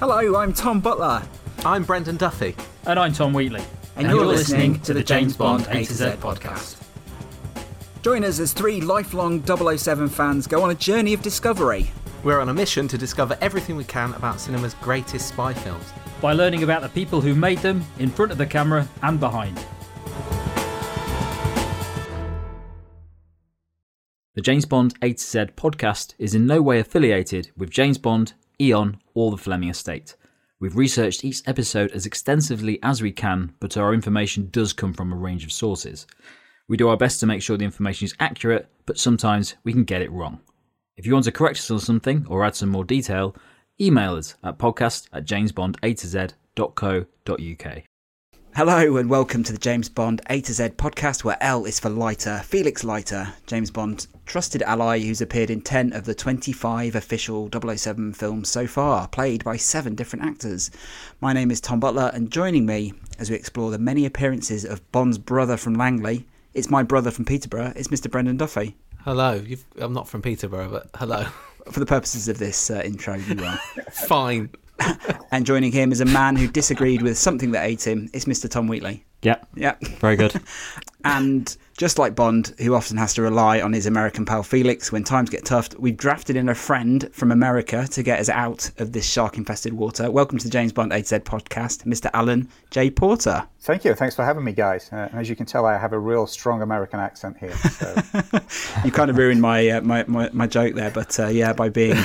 Hello, I'm Tom Butler. I'm Brendan Duffy. And I'm Tom Wheatley. And, you're, listening to the James Bond A to Z podcast. Join us as three lifelong 007 fans go on a journey of discovery. We're on a mission to discover everything we can about cinema's greatest spy films. By learning about the people who made them, in front of the camera and behind. The James Bond A to Z podcast is in no way affiliated with James Bond, Eon, or the Fleming estate. We've researched each episode as extensively as we can, but our information does come from a range of sources. We do our best to make sure the information is accurate, but sometimes we can get it wrong. If you want to correct us on something or add some more detail, email us at podcast at jamesbondatoz.co.uk. Hello and welcome to the James Bond A to Z podcast, where L is for Leiter, Felix Leiter, James Bond's trusted ally who's appeared in 10 of the 25 official 007 films so far, played by seven different actors. My name is Tom Butler, and joining me as we explore the many appearances of Bond's brother from Langley, it's my brother from Peterborough, it's Mr. Brendan Duffy. Hello. You've, I'm not from Peterborough, but hello. For the purposes of this uh, intro, you are. Fine. and joining him is a man who disagreed with something that ate him. It's Mr. Tom Wheatley. Yep. Yep. Very good. And just like Bond, who often has to rely on his American pal Felix when times get tough, we've drafted in a friend from America to get us out of this shark infested water. Welcome to the James Bond A to Z podcast, Mr. Alan J. Porter. Thank you. Thanks for having me, guys. Uh, as you can tell, I have a real strong American accent here. So. you kind of ruined my, uh, my, my, my joke there, but uh, yeah, by being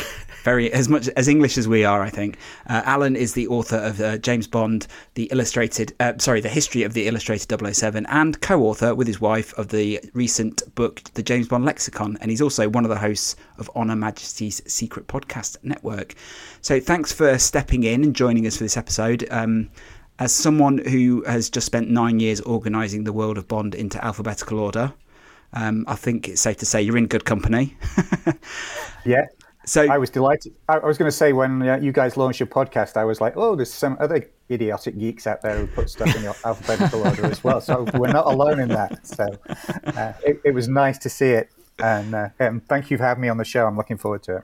very as much as English as we are, I think. Uh, Alan is the author of uh, James Bond, the illustrated, uh, sorry, the history of the illustrated 007, and co-author with his wife of the recent book, The James Bond Lexicon, and he's also one of the hosts of On Her Majesty's Secret Podcast Network. So thanks for stepping in and joining us for this episode. Um, as someone who has just spent nine years organising the world of Bond into alphabetical order, um, I think it's safe to say you're in good company. yeah, so I was delighted. I was going to say when uh, you guys launched your podcast, I was like, "Oh, there's some other idiotic geeks out there who put stuff in the alphabetical order as well." So we're not alone in that. So uh, it, it, was nice to see it, and, uh, and thank you for having me on the show. I'm looking forward to it.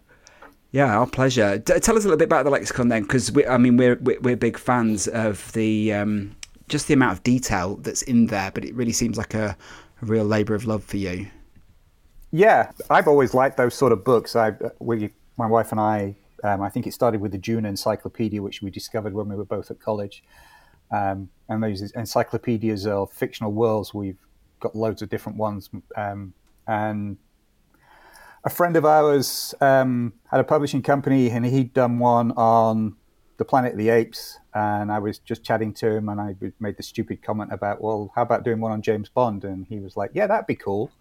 Yeah, our pleasure. D- tell us a little bit about the lexicon then, because I mean we're we're big fans of the um, just the amount of detail that's in there, but it really seems like a, a real labour of love for you. Yeah, I've always liked those sort of books. I, we, my wife and I, um, I think it started with the Dune Encyclopedia, which we discovered when we were both at college. Um, and those encyclopedias of fictional worlds, we've got loads of different ones. Um, and a friend of ours um, had a publishing company, and he'd done one on the Planet of the Apes. And I was just chatting to him, and I made the stupid comment about, well, how about doing one on James Bond? And he was like, yeah, that'd be cool.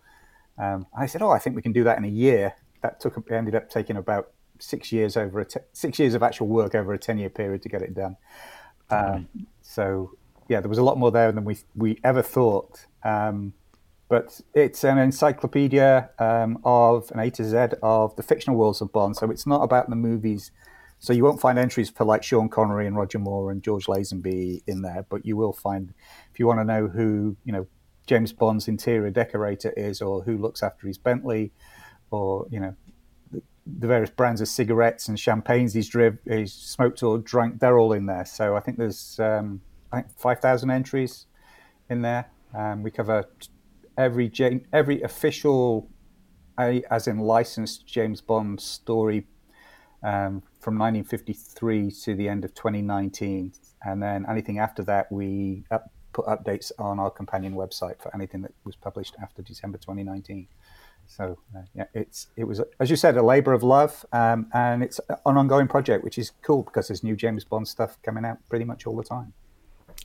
Um, I said, "Oh, I think we can do that in a year." That took ended up taking about six years over a te- six years of actual work over a ten year period to get it done. Um, so yeah, there was a lot more there than we we ever thought. Um, but it's an encyclopedia um, of an A to Z of the fictional worlds of Bond. So it's not about the movies. So you won't find entries for like Sean Connery and Roger Moore and George Lazenby in there, but you will find if you want to know who you know James Bond's interior decorator is, or who looks after his Bentley, or you know the, the various brands of cigarettes and champagnes he's, driv- he's smoked or drank. They're all in there. So I think there's um, I think five thousand entries in there. Um, we cover every James, every official, as in licensed James Bond story um, from 1953 to the end of 2019, and then anything after that we up, put updates on our companion website for anything that was published after December 2019. So uh, yeah, it's it was as you said a labour of love, um, and it's an ongoing project, which is cool because there's new James Bond stuff coming out pretty much all the time.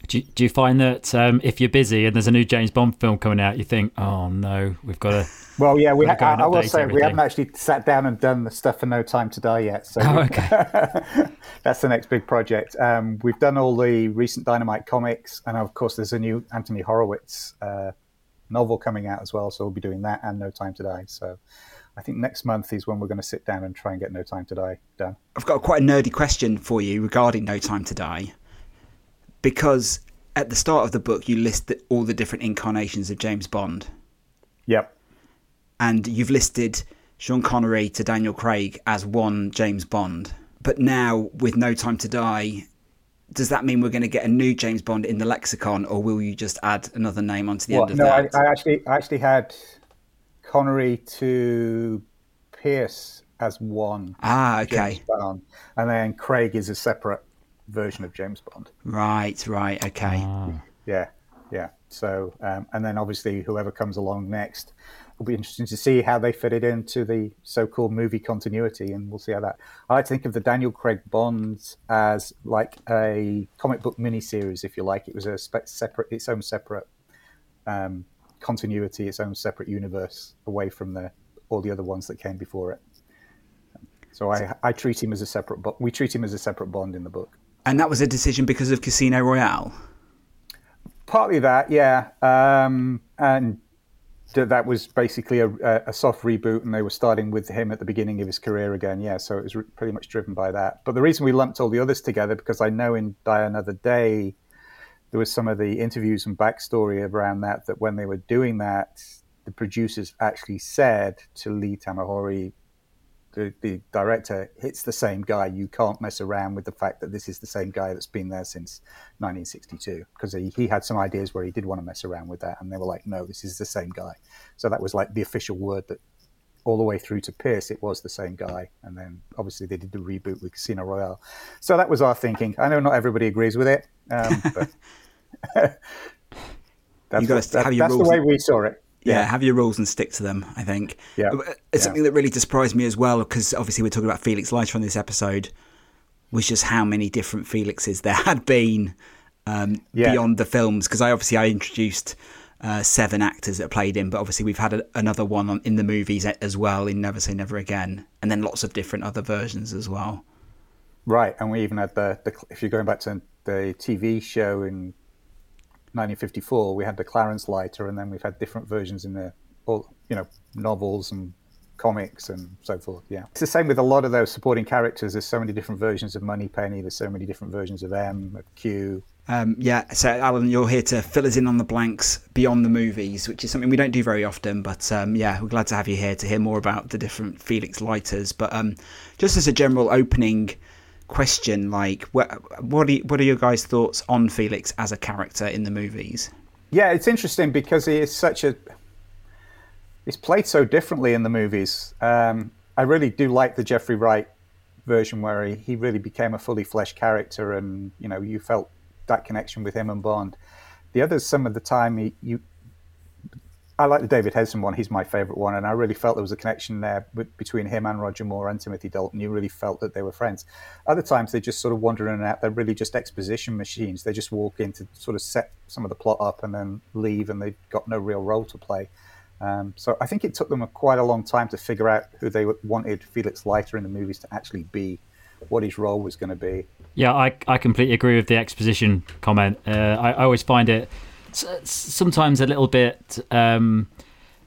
Do you, do you find that um, if you're busy and there's a new James Bond film coming out, you think, "Oh no, we've got to." Well, yeah, we. Gotta go Ha- and I will update say we haven't actually sat down and done the stuff for No Time to Die yet. So Oh, okay. that's the next big project. Um, we've done all the recent Dynamite comics, and of course, there's a new Anthony Horowitz uh, novel coming out as well. So we'll be doing that and No Time to Die. So I think next month is when we're going to sit down and try and get No Time to Die done. I've got quite a nerdy question for you regarding No Time to Die. Because at the start of the book, you list the, all the different incarnations of James Bond. Yep. And you've listed Sean Connery to Daniel Craig as one James Bond. But now, with No Time to Die, does that mean we're going to get a new James Bond in the lexicon, or will you just add another name onto the Well, end of no, I, that? I actually, I actually had Connery to Pierce as one. ah, okay. And then Craig is a separate version of James Bond. Right, right, okay. Yeah, yeah. So, um, and then obviously whoever comes along next will be interesting to see how they fit it into the so-called movie continuity, and we'll see how that. I like to think of the Daniel Craig Bonds as like a comic book miniseries, if you like. It was a spe- separate, its own separate um, continuity, its own separate universe, away from the all the other ones that came before it. So I, I treat him as a separate, but we treat him as a separate Bond in the book. And that was a decision because of Casino Royale? Partly that, yeah, um, and th- that was basically a, a soft reboot, and they were starting with him at the beginning of his career again. Yeah, so it was re- pretty much driven by that. But the reason we lumped all the others together because I know in Die Another Day there was some of the interviews and backstory around that. That when they were doing that, the producers actually said to Lee Tamahori, the, the director, hits the same guy. You can't mess around with the fact that this is the same guy that's been there since 1962. Because he, he had some ideas where he did want to mess around with that, and they were like, no, this is the same guy. So that was like the official word that all the way through to Pierce, it was the same guy. And then obviously they did the reboot with Casino Royale. So that was our thinking. I know not everybody agrees with it, um, but that's, what- that- that's the way we saw it. Yeah, have your rules and stick to them. I think. Yeah, Uh, yeah. Something that really surprised me as well, because obviously we're talking about Felix Leiter on this episode, was just how many different Felixes there had been um, Yeah. beyond the films. Because I obviously I introduced uh, seven actors that played him, but obviously we've had a, another one on, in the movies as well in Never Say Never Again, and then lots of different other versions as well. Right, and we even had the, the if you're going back to the TV show in 1954, we had the Clarence Leiter, and then we've had different versions in the all you know novels and comics and so forth. Yeah, it's the same with a lot of those supporting characters. There's so many different versions of Moneypenny. There's so many different versions of M, of Q. Um, yeah, so Alan, you're here to fill us in on the blanks beyond the movies, which is something we don't do very often. But um, yeah, we're glad to have you here to hear more about the different Felix Leiters. But um, just as a general opening question, like, what what are, what are your guys' thoughts on Felix as a character in the movies? Yeah, it's interesting because he is such a. He's played so differently in the movies. Um, I really do like the Jeffrey Wright version where he, he really became a fully fleshed character, and you know you felt that connection with him and Bond. The others, some of the time, he, you. I like the David Hedison one. He's my favourite one, and I really felt there was a connection there between him and Roger Moore and Timothy Dalton. You really felt that they were friends. Other times, they just sort of wander in and out. They're really just exposition machines. They just walk in to sort of set some of the plot up and then leave, and they've got no real role to play. Um, so I think it took them a, quite a long time to figure out who they wanted Felix Leiter in the movies to actually be, what his role was going to be. Yeah, I, I completely agree with the exposition comment. Uh, I, I always find it sometimes a little bit um,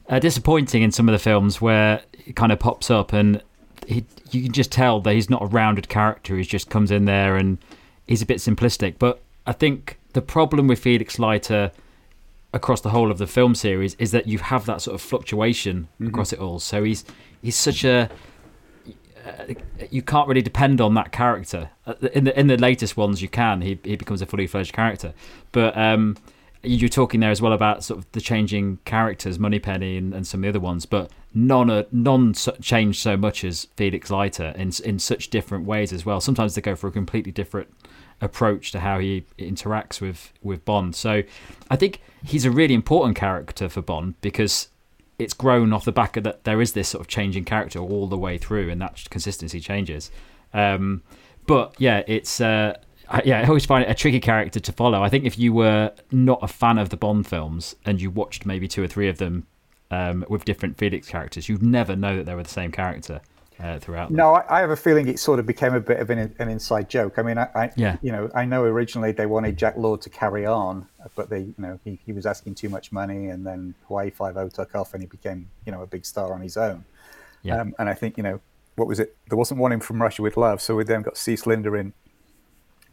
uh, disappointing in some of the films where it kind of pops up and he, you can just tell that he's not a rounded character. He just comes in there and he's a bit simplistic. But I think the problem with Felix Leiter across the whole of the film series is that you have that sort of fluctuation across it all. So he's he's such a uh, you can't really depend on that character. Uh, In the in the latest ones, you can. He he becomes a fully fledged character, but um, you're talking there as well about sort of the changing characters, Moneypenny and, and some of the other ones, but none are none change so much as Felix Leiter in in such different ways as well. Sometimes they go for a completely different approach to how he interacts with with Bond. So I think he's a really important character for Bond because it's grown off the back of that there is this sort of changing character all the way through and that consistency changes um, but yeah it's uh, I, yeah, I always find it a tricky character to follow. I think if you were not a fan of the Bond films and you watched maybe two or three of them um, with different Felix characters, you'd never know that they were the same character uh, throughout. Them. No, I, I, have a feeling it sort of became a bit of an, an inside joke. I mean, I, I, yeah. you know, I know originally they wanted Jack Lord to carry on, but they, you know, he, he was asking too much money, and then Hawaii Five O took off, and he became, you know, a big star on his own. Yeah. Um, and I think, you know, what was it? There wasn't one in From Russia with Love, so we then got Cec Linder in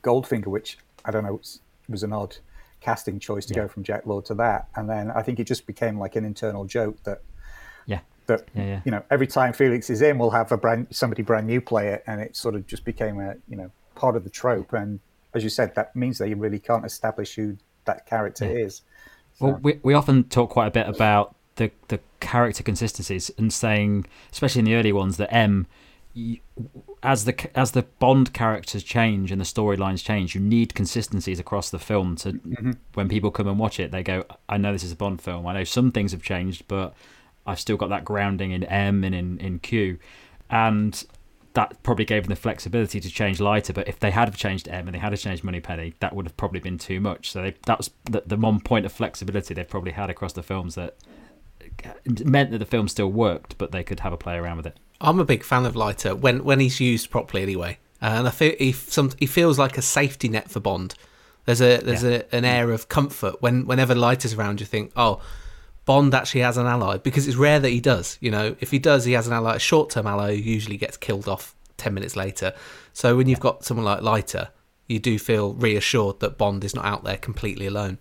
Goldfinger, which I don't know was, was an odd casting choice to yeah. go from Jack Lord to that, and then I think it just became like an internal joke that yeah that yeah, yeah. you know every time Felix is in, we'll have a brand somebody brand new play it, and it sort of just became a you know part of the trope. And as you said, that means that you really can't establish who that character yeah. is. So. Well, we we often talk quite a bit about the the character consistencies and saying, especially in the early ones, that M. You, as the as the Bond characters change and the storylines change, you need consistencies across the film. To mm-hmm. when people come and watch it, they go, "I know this is a Bond film. I know some things have changed, but I've still got that grounding in M and in, in Q. And that probably gave them the flexibility to change Leiter. But if they had changed M and they had changed Moneypenny, that would have probably been too much. So they, that was the, the one point of flexibility they've probably had across the films that meant that the film still worked, but they could have a play around with it. I'm a big fan of Leiter when when he's used properly, anyway. Uh, and I feel he some he feels like a safety net for Bond. There's a there's yeah. a, an air of comfort when whenever Leiter's around. You think, oh, Bond actually has an ally because it's rare that he does. You know, if he does, he has an ally, a short term ally who usually gets killed off 10 minutes later. So when you've got someone like Leiter, you do feel reassured that Bond is not out there completely alone.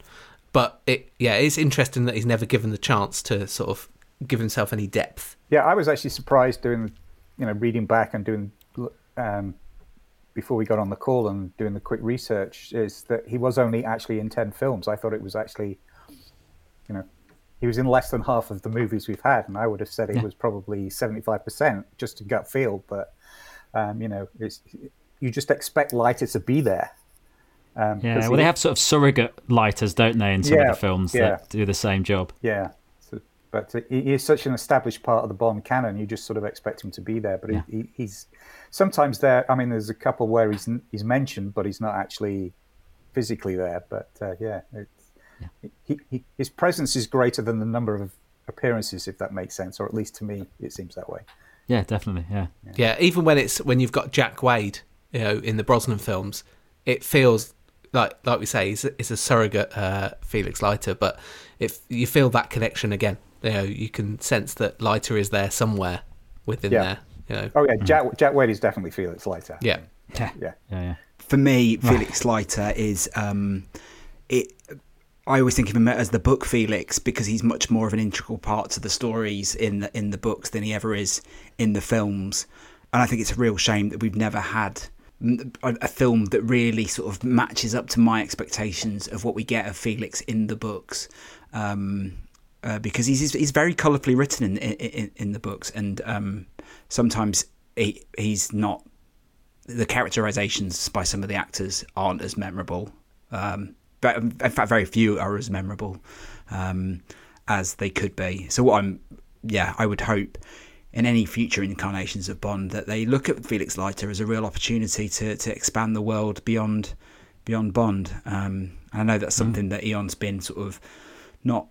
But it, yeah, it's interesting that he's never given the chance to sort of give himself any depth. Yeah, I was actually surprised doing, you know, reading back and doing, um, before we got on the call and doing the quick research, is that he was only actually in 10 films. I thought it was actually, you know, he was in less than half of the movies we've had, and I would have said it yeah. was probably seventy five percent just to gut feel. But um, you know, you just expect Leiter to be there. Um, yeah, well, he, they have sort of surrogate Leiters, don't they, in some yeah, of the films yeah. that do the same job. Yeah, so, but he is such an established part of the Bond canon. You just sort of expect him to be there, but yeah. he, he's sometimes there. I mean, there's a couple where he's he's mentioned, but he's not actually physically there. But uh, yeah, yeah. He, he, his presence is greater than the number of appearances, if that makes sense, or at least to me, it seems that way. Yeah, definitely. Yeah. yeah, yeah. Even when it's when you've got Jack Wade, you know, in the Brosnan films, it feels like like we say, it's, it's a surrogate uh, Felix Leiter, but if you feel that connection again, you know, you can sense that Leiter is there somewhere within yeah. there. You know. Oh yeah, Jack Jack Wade is definitely Felix Leiter. Yeah. Yeah. Yeah. Yeah. yeah. For me, Felix Leiter is um, it I always think of him as the book Felix because he's much more of an integral part to the stories in the, in the books than he ever is in the films. And I think it's a real shame that we've never had a film that really sort of matches up to my expectations of what we get of Felix in the books. Um, uh, because he's he's very colourfully written in, in in the books, and um, sometimes he, he's not. The characterizations by some of the actors aren't as memorable. Um, in fact, very few are as memorable um, as they could be. So, what I'm, yeah, I would hope in any future incarnations of Bond that they look at Felix Leiter as a real opportunity to to expand the world beyond beyond Bond. Um, I know that's hmm. something mm. that Eon's been sort of not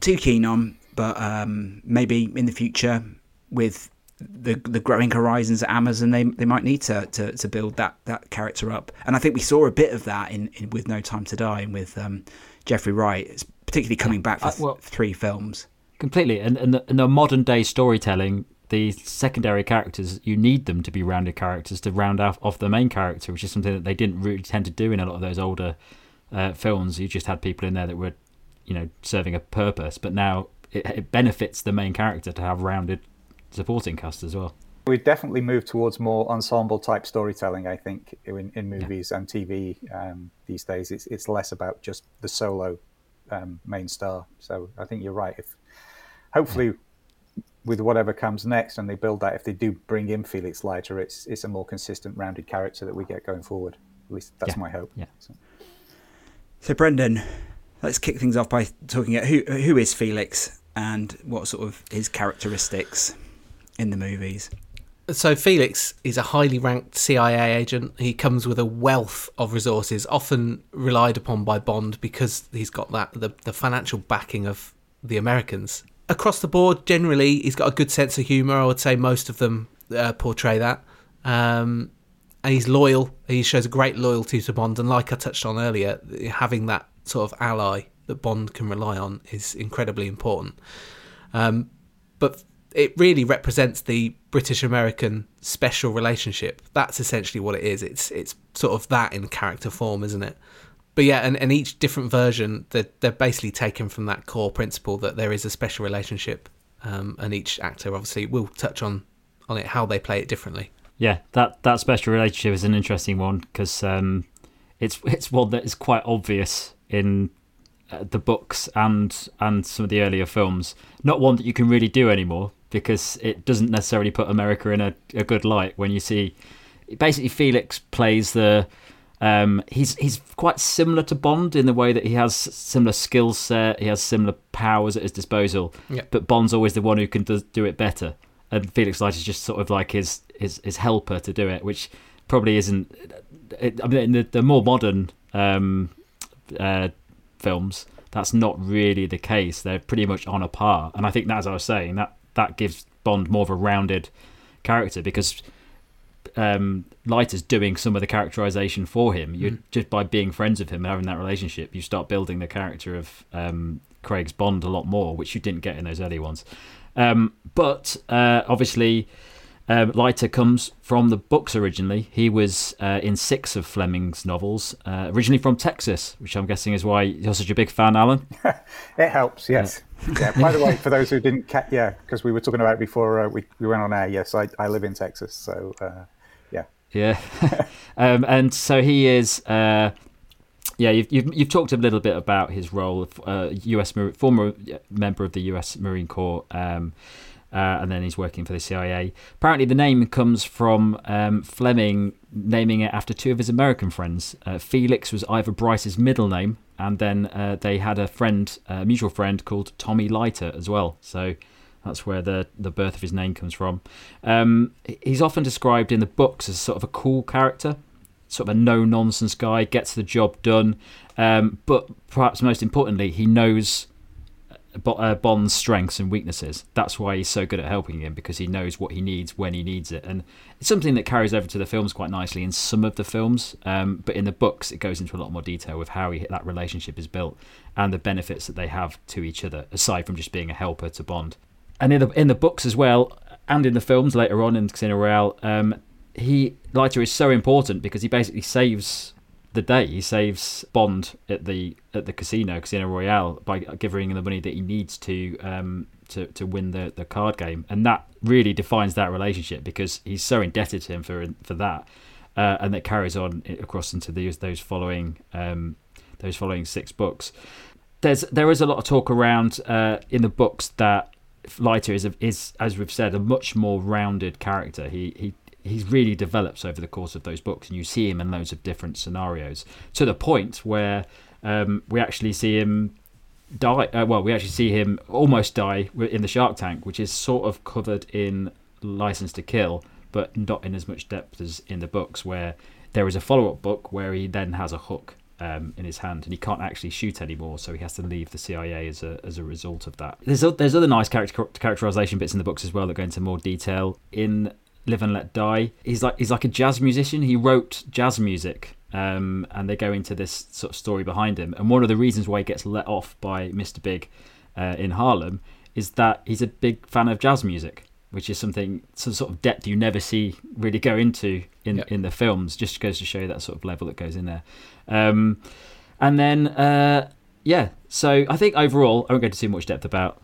too keen on, but um, maybe in the future with the the growing horizons at Amazon, they they might need to, to, to build that that character up. And I think we saw a bit of that in, in with No Time to Die and with um, Jeffrey Wright, it's particularly coming back for uh, well, three films. Completely, and and the, and the modern day storytelling, the secondary characters, you need them to be rounded characters to round off, off the main character, which is something that they didn't really tend to do in a lot of those older uh, films. You just had people in there that were, you know, serving a purpose, but now it, it benefits the main character to have rounded supporting cast as well. We've definitely moved towards more ensemble type storytelling. I think in, in movies yeah. and TV um, these days, it's it's less about just the solo um, main star. So I think you're right. If hopefully yeah. with whatever comes next and they build that, if they do bring in Felix Leiter, it's it's a more consistent, rounded character that we get going forward. At least that's yeah. my hope. Yeah. So. so Brendan, let's kick things off by talking about who who is Felix and what sort of his characteristics in the movies? So Felix is a highly ranked CIA agent. He comes with a wealth of resources, often relied upon by Bond because he's got that the, the financial backing of the Americans. Across the board, generally, he's got a good sense of humour. I would say most of them uh, portray that. Um, and he's loyal. He shows a great loyalty to Bond. And like I touched on earlier, having that sort of ally that Bond can rely on is incredibly important. Um, but it really represents the British American special relationship. That's essentially what it is. It's it's sort of that in character form, isn't it? But yeah, and, and each different version, they're, they're basically taken from that core principle that there is a special relationship, um, and each actor obviously will touch on on it how they play it differently. Yeah, that that special relationship is an interesting one because um, it's it's one that is quite obvious in uh, the books and and some of the earlier films. Not one that you can really do anymore because it doesn't necessarily put America in a, a good light when you see. Basically, Felix plays the. Um, he's he's quite similar to Bond in the way that he has similar skill set, he has similar powers at his disposal. Yep. But Bond's always the one who can do, do it better, and Felix Leiter is just sort of like his his his helper to do it, which probably isn't. It, I mean, the, the more modern um, uh, films, that's not really the case. They're pretty much on a par, and I think that's as I was saying that that gives Bond more of a rounded character because um, Leiter's doing some of the characterization for him. You Mm. just by being friends with him and having that relationship, you start building the character of um, Craig's Bond a lot more, which you didn't get in those early ones. Um, but uh, obviously, um, Leiter comes from the books originally. He was uh, in six of Fleming's novels, uh, originally from Texas, which I'm guessing is why you're such a big fan, Alan. It helps, yes. Yeah. By the way, for those who didn't, ca- yeah, because we were talking about before uh, we, we went on air. Yes, I, I live in Texas, so uh, yeah. Yeah, um, and so he is. Uh, yeah, you've, you've you've talked a little bit about his role, of uh, U.S. Former member of the U.S. Marine Corps, um, uh, and then he's working for the CIA. Apparently, the name comes from um, Fleming naming it after two of his American friends. Uh, Felix was Ivor Bryce's middle name, and then uh, they had a friend, a mutual friend called Tommy Leiter as well. So that's where the the birth of his name comes from. Um, he's often described in the books as sort of a cool character, sort of a no nonsense guy, gets the job done. Um, but perhaps most importantly, he knows uh, Bond's strengths and weaknesses. That's why he's so good at helping him because he knows what he needs when he needs it, and it's something that carries over to the films quite nicely in some of the films. Um, but in the books, it goes into a lot more detail with how he, that relationship is built and the benefits that they have to each other, aside from just being a helper to Bond. And in the in the books as well, and in the films later on in Casino Royale, um, he Leiter is so important because he basically saves the day. He saves Bond at the at the casino, Casino Royale, by giving him the money that he needs to um, to to win the the card game, and that really defines that relationship because he's so indebted to him for for that, uh, and that carries on across into those those following um, those following six books. There's there is a lot of talk around uh, in the books that Leiter is is as we've said a much more rounded character. He he he really develops over the course of those books, and you see him in loads of different scenarios to the point where um, we actually see him die. Uh, well, we actually see him almost die in the Shark Tank, which is sort of covered in Licence to Kill, but not in as much depth as in the books, where there is a follow-up book where he then has a hook um, in his hand and he can't actually shoot anymore, so he has to leave the CIA as a as a result of that. There's there's other nice character characterization bits in the books as well that go into more detail. In Live and Let Die, he's like he's like a jazz musician. He wrote jazz music. Um, and they go into this sort of story behind him. And one of the reasons why he gets let off by Mr. Big uh, in Harlem is that he's a big fan of jazz music, which is something some sort of depth you never see really go into in in the films. Just goes to show you that sort of level that goes in there. Um, and then uh, yeah, so I think overall I won't go into too much depth about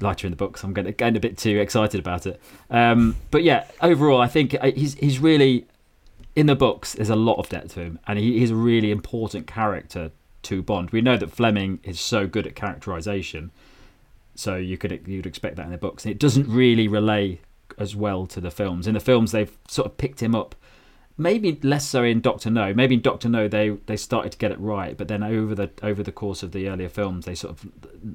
Leiter in the books. I'm getting, getting a bit too excited about it. Um, but yeah, overall I think uh, he's he's really in the books. There's a lot of depth to him, and he, he's a really important character to Bond. We know that Fleming is so good at characterization, so you could you'd expect that in the books. And it doesn't really relay as well to the films. In the films, they've sort of picked him up. Maybe less so in Doctor No. Maybe in Doctor No they they started to get it right, but then over the over the course of the earlier films, they sort of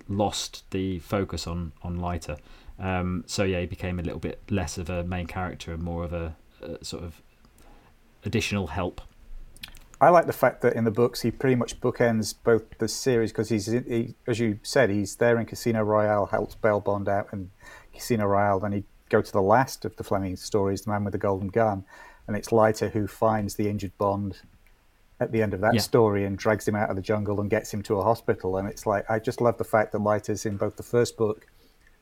lost the focus on on Leiter. Um, so yeah, he became a little bit less of a main character and more of a, a sort of additional help. I like the fact that in the books he pretty much bookends both the series because he's, he, as you said, he's there in Casino Royale, helps bail Bond out, in Casino Royale. Then he go to the last of the Fleming stories, The Man with the Golden Gun, and it's Leiter who finds the injured Bond at the end of that yeah. story and drags him out of the jungle and gets him to a hospital. And it's like I just love the fact that Leiter's in both the first book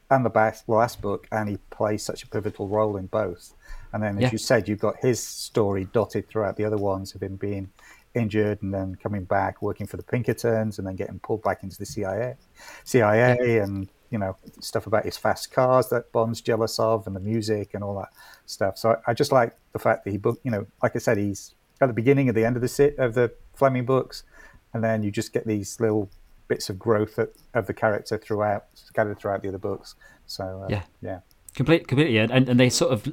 and the last book, and he plays such a pivotal role in both. And then, as yeah. you said, you've got his story dotted throughout the other ones of him being injured and then coming back, working for the Pinkertons, and then getting pulled back into the CIA, CIA, yeah. and you know stuff about his fast cars that Bond's jealous of, and the music and all that stuff. So I, I just like the fact that he book, you know, like I said, he's at the beginning at the end of the sit of the Fleming books, and then you just get these little bits of growth of, of the character throughout, scattered throughout the other books. So uh, yeah, yeah, complete, completely, and and they sort of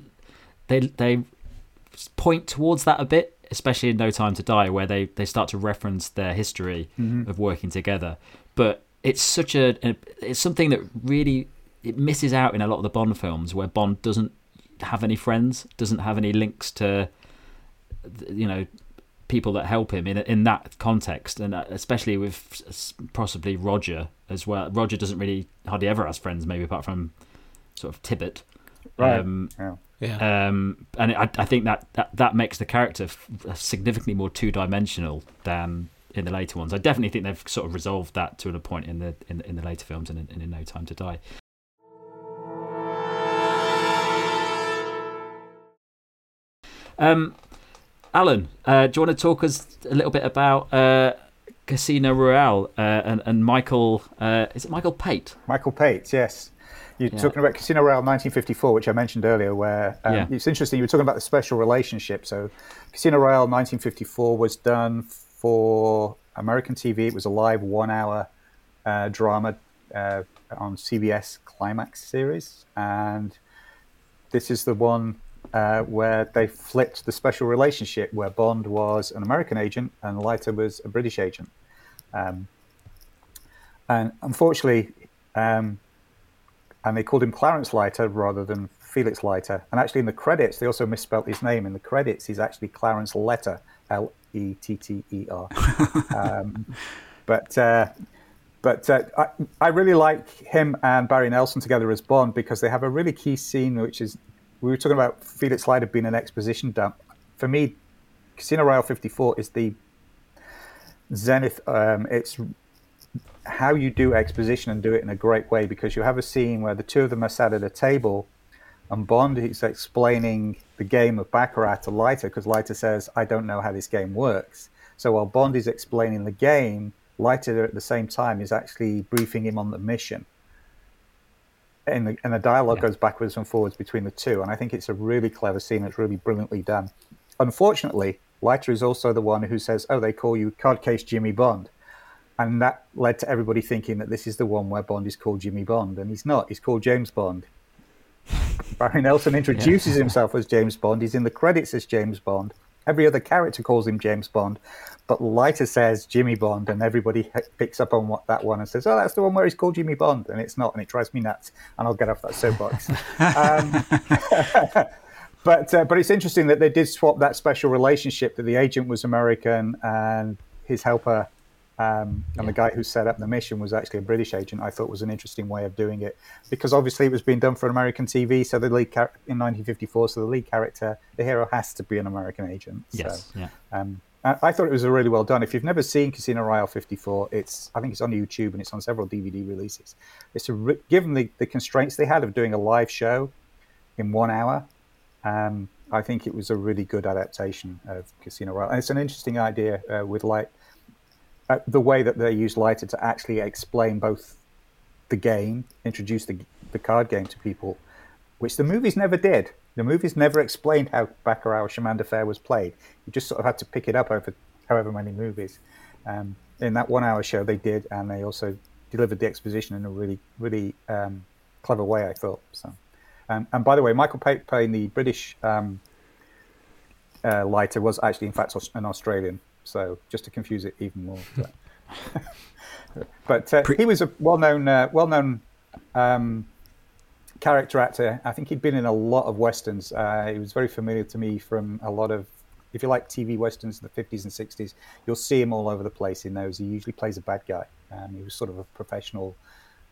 they they point towards that a bit, especially in No Time to Die, where they they start to reference their history mm-hmm. of working together. But it's such a it's something that really it misses out in a lot of the Bond films where Bond doesn't have any friends, doesn't have any links to you know people that help him in in that context, and uh, especially with possibly Roger as well. Roger doesn't really hardly ever has friends, maybe apart from sort of Tibbett. Right. Um, yeah. Yeah. Um, and I, I think that, that that makes the character significantly more two dimensional than in the later ones. I definitely think they've sort of resolved that to a point in the in, in the later films and in, and in No Time to Die. Um, Alan, uh, do you want to talk us a little bit about uh, Casino Royale uh, and, and Michael? Uh, is it Michael Pate? Michael Pate, yes. You're yeah. talking about Casino Royale 1954, which I mentioned earlier, where um, yeah. it's interesting. You were talking about the special relationship. So, Casino Royale 1954 was done for American TV. It was a live one-hour uh, drama uh, on CBS Climax series, and this is the one uh, where they flipped the special relationship, where Bond was an American agent and Leiter was a British agent. Um, and unfortunately, um, and they called him Clarence Leiter rather than Felix Leiter. And actually, in the credits, they also misspelled his name. In the credits, he's actually Clarence Letter, L E T T E R. Um, but uh, but uh, I, I really like him and Barry Nelson together as Bond because they have a really key scene, which is we were talking about Felix Leiter being an exposition dump. For me, Casino Royale 54 is the zenith. Um, it's how you do exposition and do it in a great way because you have a scene where the two of them are sat at a table and Bond is explaining the game of Baccarat to Leiter because Leiter says, I don't know how this game works. So while Bond is explaining the game, Leiter at the same time is actually briefing him on the mission. And the, and the dialogue yeah. goes backwards and forwards between the two. And I think it's a really clever scene. It's really brilliantly done. Unfortunately, Leiter is also the one who says, Oh, they call you Card Case Jimmy Bond and that led to everybody thinking that this is the one where Bond is called Jimmy Bond, and he's not. He's called James Bond. Barry Nelson introduces yeah. himself as James Bond. He's in the credits as James Bond. Every other character calls him James Bond, but Leiter says Jimmy Bond, and everybody picks up on what that one and says, "Oh, that's the one where he's called Jimmy Bond," and it's not, and it drives me nuts. And I'll get off that soapbox. um, but uh, but it's interesting that they did swap that special relationship that the agent was American and his helper um, and yeah. the guy who set up the mission was actually a British agent. I thought was an interesting way of doing it because obviously it was being done for American TV. So the lead char- in 1954, so the lead character, the hero, has to be an American agent. Yes. So, yeah. Um, I thought it was really well done. If you've never seen Casino Royale 54, it's I think it's on YouTube and it's on several DVD releases. It's a given the, the constraints they had of doing a live show in one hour. Um, I think it was a really good adaptation of Casino Royale, and it's an interesting idea uh, with like uh, the way that they use Leiter to actually explain both the game, introduce the, the card game to people, which the movies never did. The movies never explained how Baccarat or de Fer was played. You just sort of had to pick it up over however many movies. Um, in that one hour show, they did, and they also delivered the exposition in a really, really um, clever way, I thought. So, um, and by the way, Michael playing the British um, uh, Leiter was actually, in fact, an Australian. So just to confuse it even more. but uh, he was a well-known, uh, well-known um, character actor. I think he'd been in a lot of westerns. Uh, he was very familiar to me from a lot of, if you like TV westerns in the 50s and 60s, you'll see him all over the place in those. He usually plays a bad guy. Um, he was sort of a professional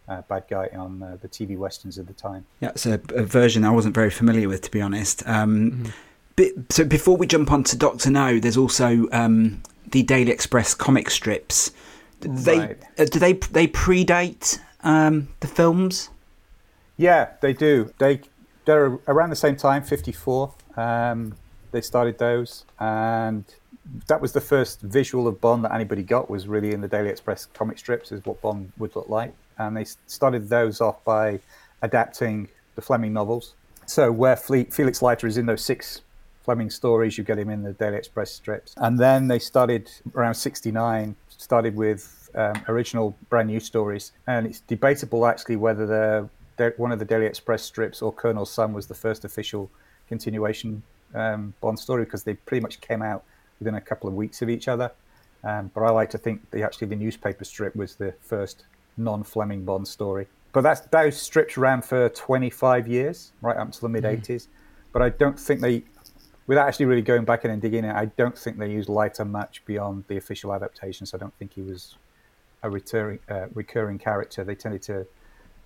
uh, bad guy on uh, the TV westerns at the time. Yeah, it's a, a, version I wasn't very familiar with, to be honest. Um, mm-hmm. So before we jump on to Doctor No, there's also um, the Daily Express comic strips. They right. uh, do they they predate um, the films? Yeah, they do. They they're around the same time, fifty four. Um, they started those, and that was the first visual of Bond that anybody got. Was really in the Daily Express comic strips, is what Bond would look like, and they started those off by adapting the Fleming novels. So where Felix Leiter is in those six Fleming stories, you get him in the Daily Express strips, and then they started around sixty nine. Started with um, original brand new stories, and it's debatable actually whether they're one of the Daily Express strips or Colonel Sun was the first official continuation um, Bond story because they pretty much came out within a couple of weeks of each other. Um, but I like to think the actually the newspaper strip was the first non-Fleming Bond story. But that's those strips ran for 25 years, right up until the mid 80s. Mm. But I don't think they, without actually really going back in and digging in, I don't think they used Leiter much beyond the official adaptations. I don't think he was a recurring uh, recurring character. They tended to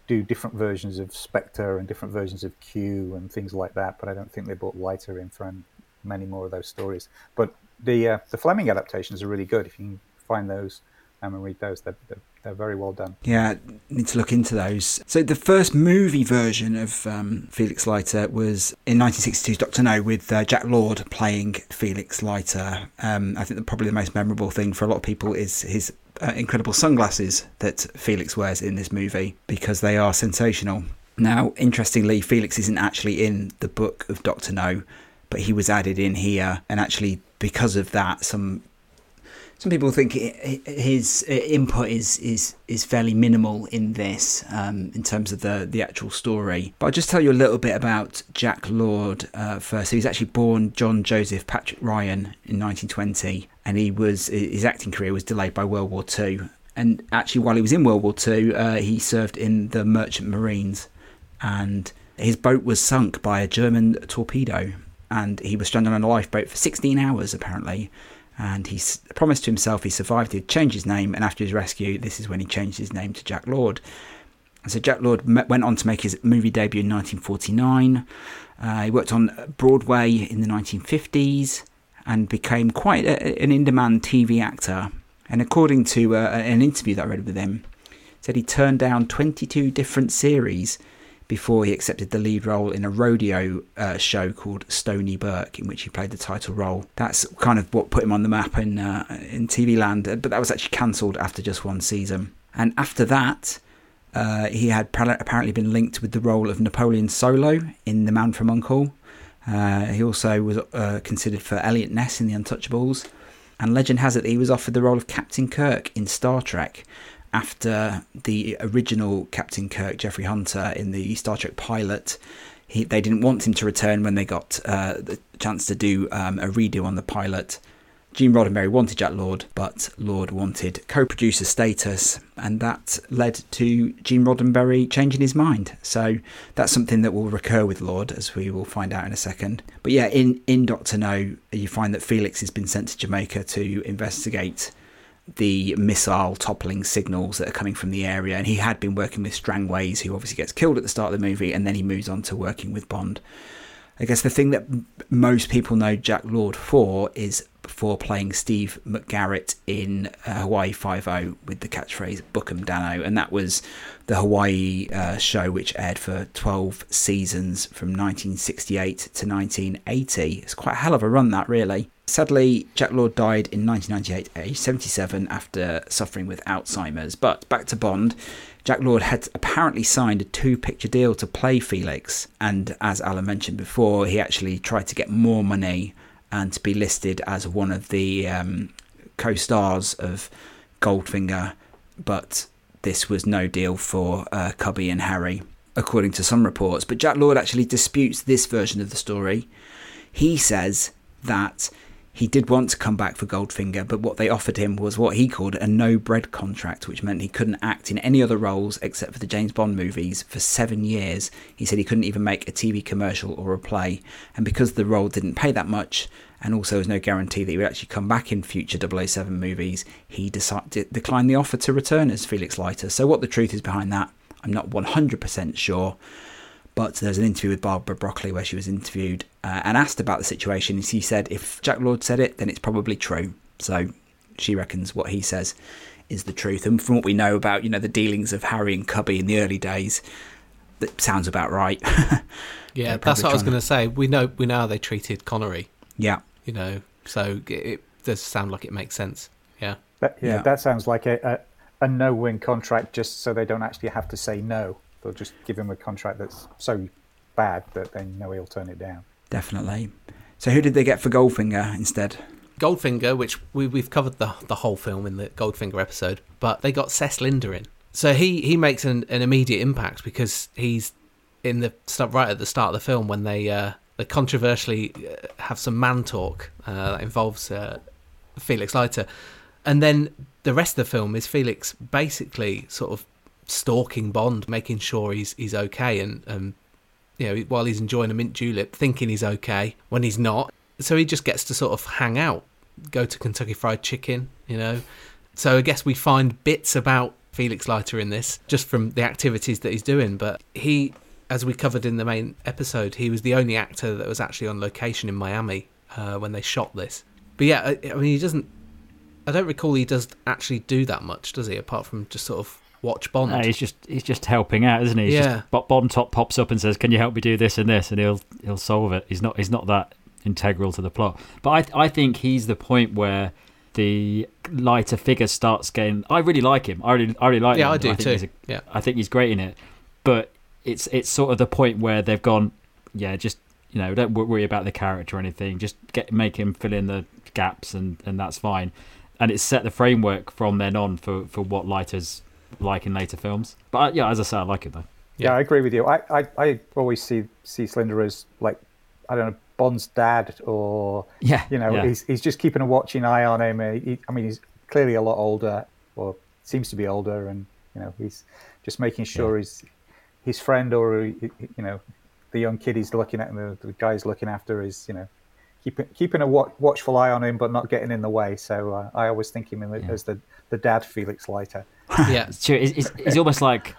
do different versions of Spectre and different versions of Q and things like that. But I don't think they brought Leiter in for many more of those stories. But the uh, the Fleming adaptations are really good. If you can find those um, and read those, they're, they're, they're, very well done. Yeah, need to look into those. So the first movie version of um, Felix Leiter was in 1962's Doctor No with uh, Jack Lord playing Felix Leiter. Um, I think that probably the most memorable thing for a lot of people is his uh, incredible sunglasses that Felix wears in this movie because they are sensational. Now, interestingly, Felix isn't actually in the book of Doctor No, but he was added in here, and actually, because of that, some some people think his input is is is fairly minimal in this um, in terms of the the actual story. But I'll just tell you a little bit about Jack Lord uh, first. He was actually born John Joseph Patrick Ryan in 1920, and he was his acting career was delayed by World War II. And actually, while he was in World War II, uh, he served in the Merchant Marines, and his boat was sunk by a German torpedo, and he was stranded on a lifeboat for 16 hours apparently and he promised to himself he survived, he'd change his name, and after his rescue, this is when he changed his name to Jack Lord. so Jack Lord went on to make his movie debut in 1949. Uh, he worked on Broadway in the 1950s and became quite a, an in-demand TV actor. And according to uh, an interview that I read with him, said he turned down 22 different series before he accepted the lead role in a rodeo uh, show called Stony Burke, in which he played the title role. That's kind of what put him on the map in uh, in TV land, but that was actually cancelled after just one season. And after that, uh, he had apparently been linked with the role of Napoleon Solo in The Man from Uncle. Uh, he also was uh, considered for Eliot Ness in The Untouchables. And legend has it that he was offered the role of Captain Kirk in Star Trek, after the original Captain Kirk, Jeffrey Hunter, in the Star Trek pilot. He, they didn't want him to return when they got uh, the chance to do um, a redo on the pilot. Gene Roddenberry wanted Jack Lord, but Lord wanted co producer status, and that led to Gene Roddenberry changing his mind. So that's something that will recur with Lord, as we will find out in a second. But yeah, in, in Doctor No, you find that Felix has been sent to Jamaica to investigate the missile toppling signals that are coming from the area. And he had been working with Strangways, who obviously gets killed at the start of the movie, and then he moves on to working with Bond. I guess the thing that most people know Jack Lord for is for playing Steve McGarrett in uh, Hawaii Five O with the catchphrase "Book 'em Danno," and that was the Hawaii uh, show which aired for 12 seasons from 1968 to 1980. It's quite a hell of a run, that really. Sadly, Jack Lord died in 1998 at age 77 after suffering with Alzheimer's. But back to Bond. Jack Lord had apparently signed a two picture deal to play Felix, and as Alan mentioned before, he actually tried to get more money and to be listed as one of the um, co stars of Goldfinger, but this was no deal for uh, Cubby and Harry, according to some reports. But Jack Lord actually disputes this version of the story. He says that He did want to come back for Goldfinger, but what they offered him was what he called a no bread contract, which meant he couldn't act in any other roles except for the James Bond movies for seven years. He said he couldn't even make a TV commercial or a play, and because the role didn't pay that much, and also there was no guarantee that he would actually come back in future 007 movies, he decided, declined the offer to return as Felix Leiter. So, what the truth is behind that, I'm not 100% sure. But there's an interview with Barbara Broccoli where she was interviewed uh, and asked about the situation. And she said, if Jack Lord said it, then it's probably true. So she reckons what he says is the truth. And from what we know about, you know, the dealings of Harry and Cubby in the early days, that sounds about right. yeah, that's what I was going to say. We know we know how they treated Connery. Yeah, you know, so it does sound like it makes sense. Yeah, that, yeah, yeah, that sounds like a, a, a no-win contract, just so they don't actually have to say no. They'll just give him a contract that's so bad that they know he'll turn it down. Definitely. So who did they get for Goldfinger instead? Goldfinger, which we, we've covered the the whole film in the Goldfinger episode, but they got Cec Linder in. So he, he makes an, an immediate impact because he's in the stuff right at the start of the film when they uh, they controversially uh, have some man talk uh, that involves uh, Felix Leiter, and then the rest of the film is Felix basically sort of stalking Bond, making sure he's he's okay, and um, you know while he's enjoying a mint julep, thinking he's okay when he's not. So he just gets to sort of hang out, go to Kentucky Fried Chicken, you know. So I guess we find bits about Felix Leiter in this just from the activities that he's doing, but he. As we covered in the main episode, he was the only actor that was actually on location in Miami uh, when they shot this. But yeah, I, I mean, he doesn't I don't recall he does actually do that much, does he? Apart from just sort of watch Bond. No, he's just he's just helping out, isn't he? He's yeah. Just, Bond top pops up and says, "Can you help me do this and this?" and he'll he'll solve it. He's not he's not that integral to the plot. But I I think he's the point where the Leiter figure starts getting. I really like him. I really I really like yeah, him. I do I too. A, yeah, I think he's great in it. But it's it's sort of the point where they've gone. Yeah, just you know, don't worry about the character or anything. Just get make him fill in the gaps, and and that's fine and it's set the framework from then on for, for what Leiter's like in later films. But uh, yeah, as I say, I like it though. Yeah, yeah I agree with you. I, I, I always see Cec Linder as like I don't know Bond's dad, or yeah, you know, yeah. he's he's just keeping a watching eye on him. He, I mean, he's clearly a lot older, or seems to be older, and you know, he's just making sure yeah. his his friend or you know the young kid he's looking at and the, the guy he's looking after is you know keeping keeping a watchful eye on him, but not getting in the way. So uh, I always think him yeah. as the the dad Felix Leiter. Yeah, it's true. It's, it's, it's almost like.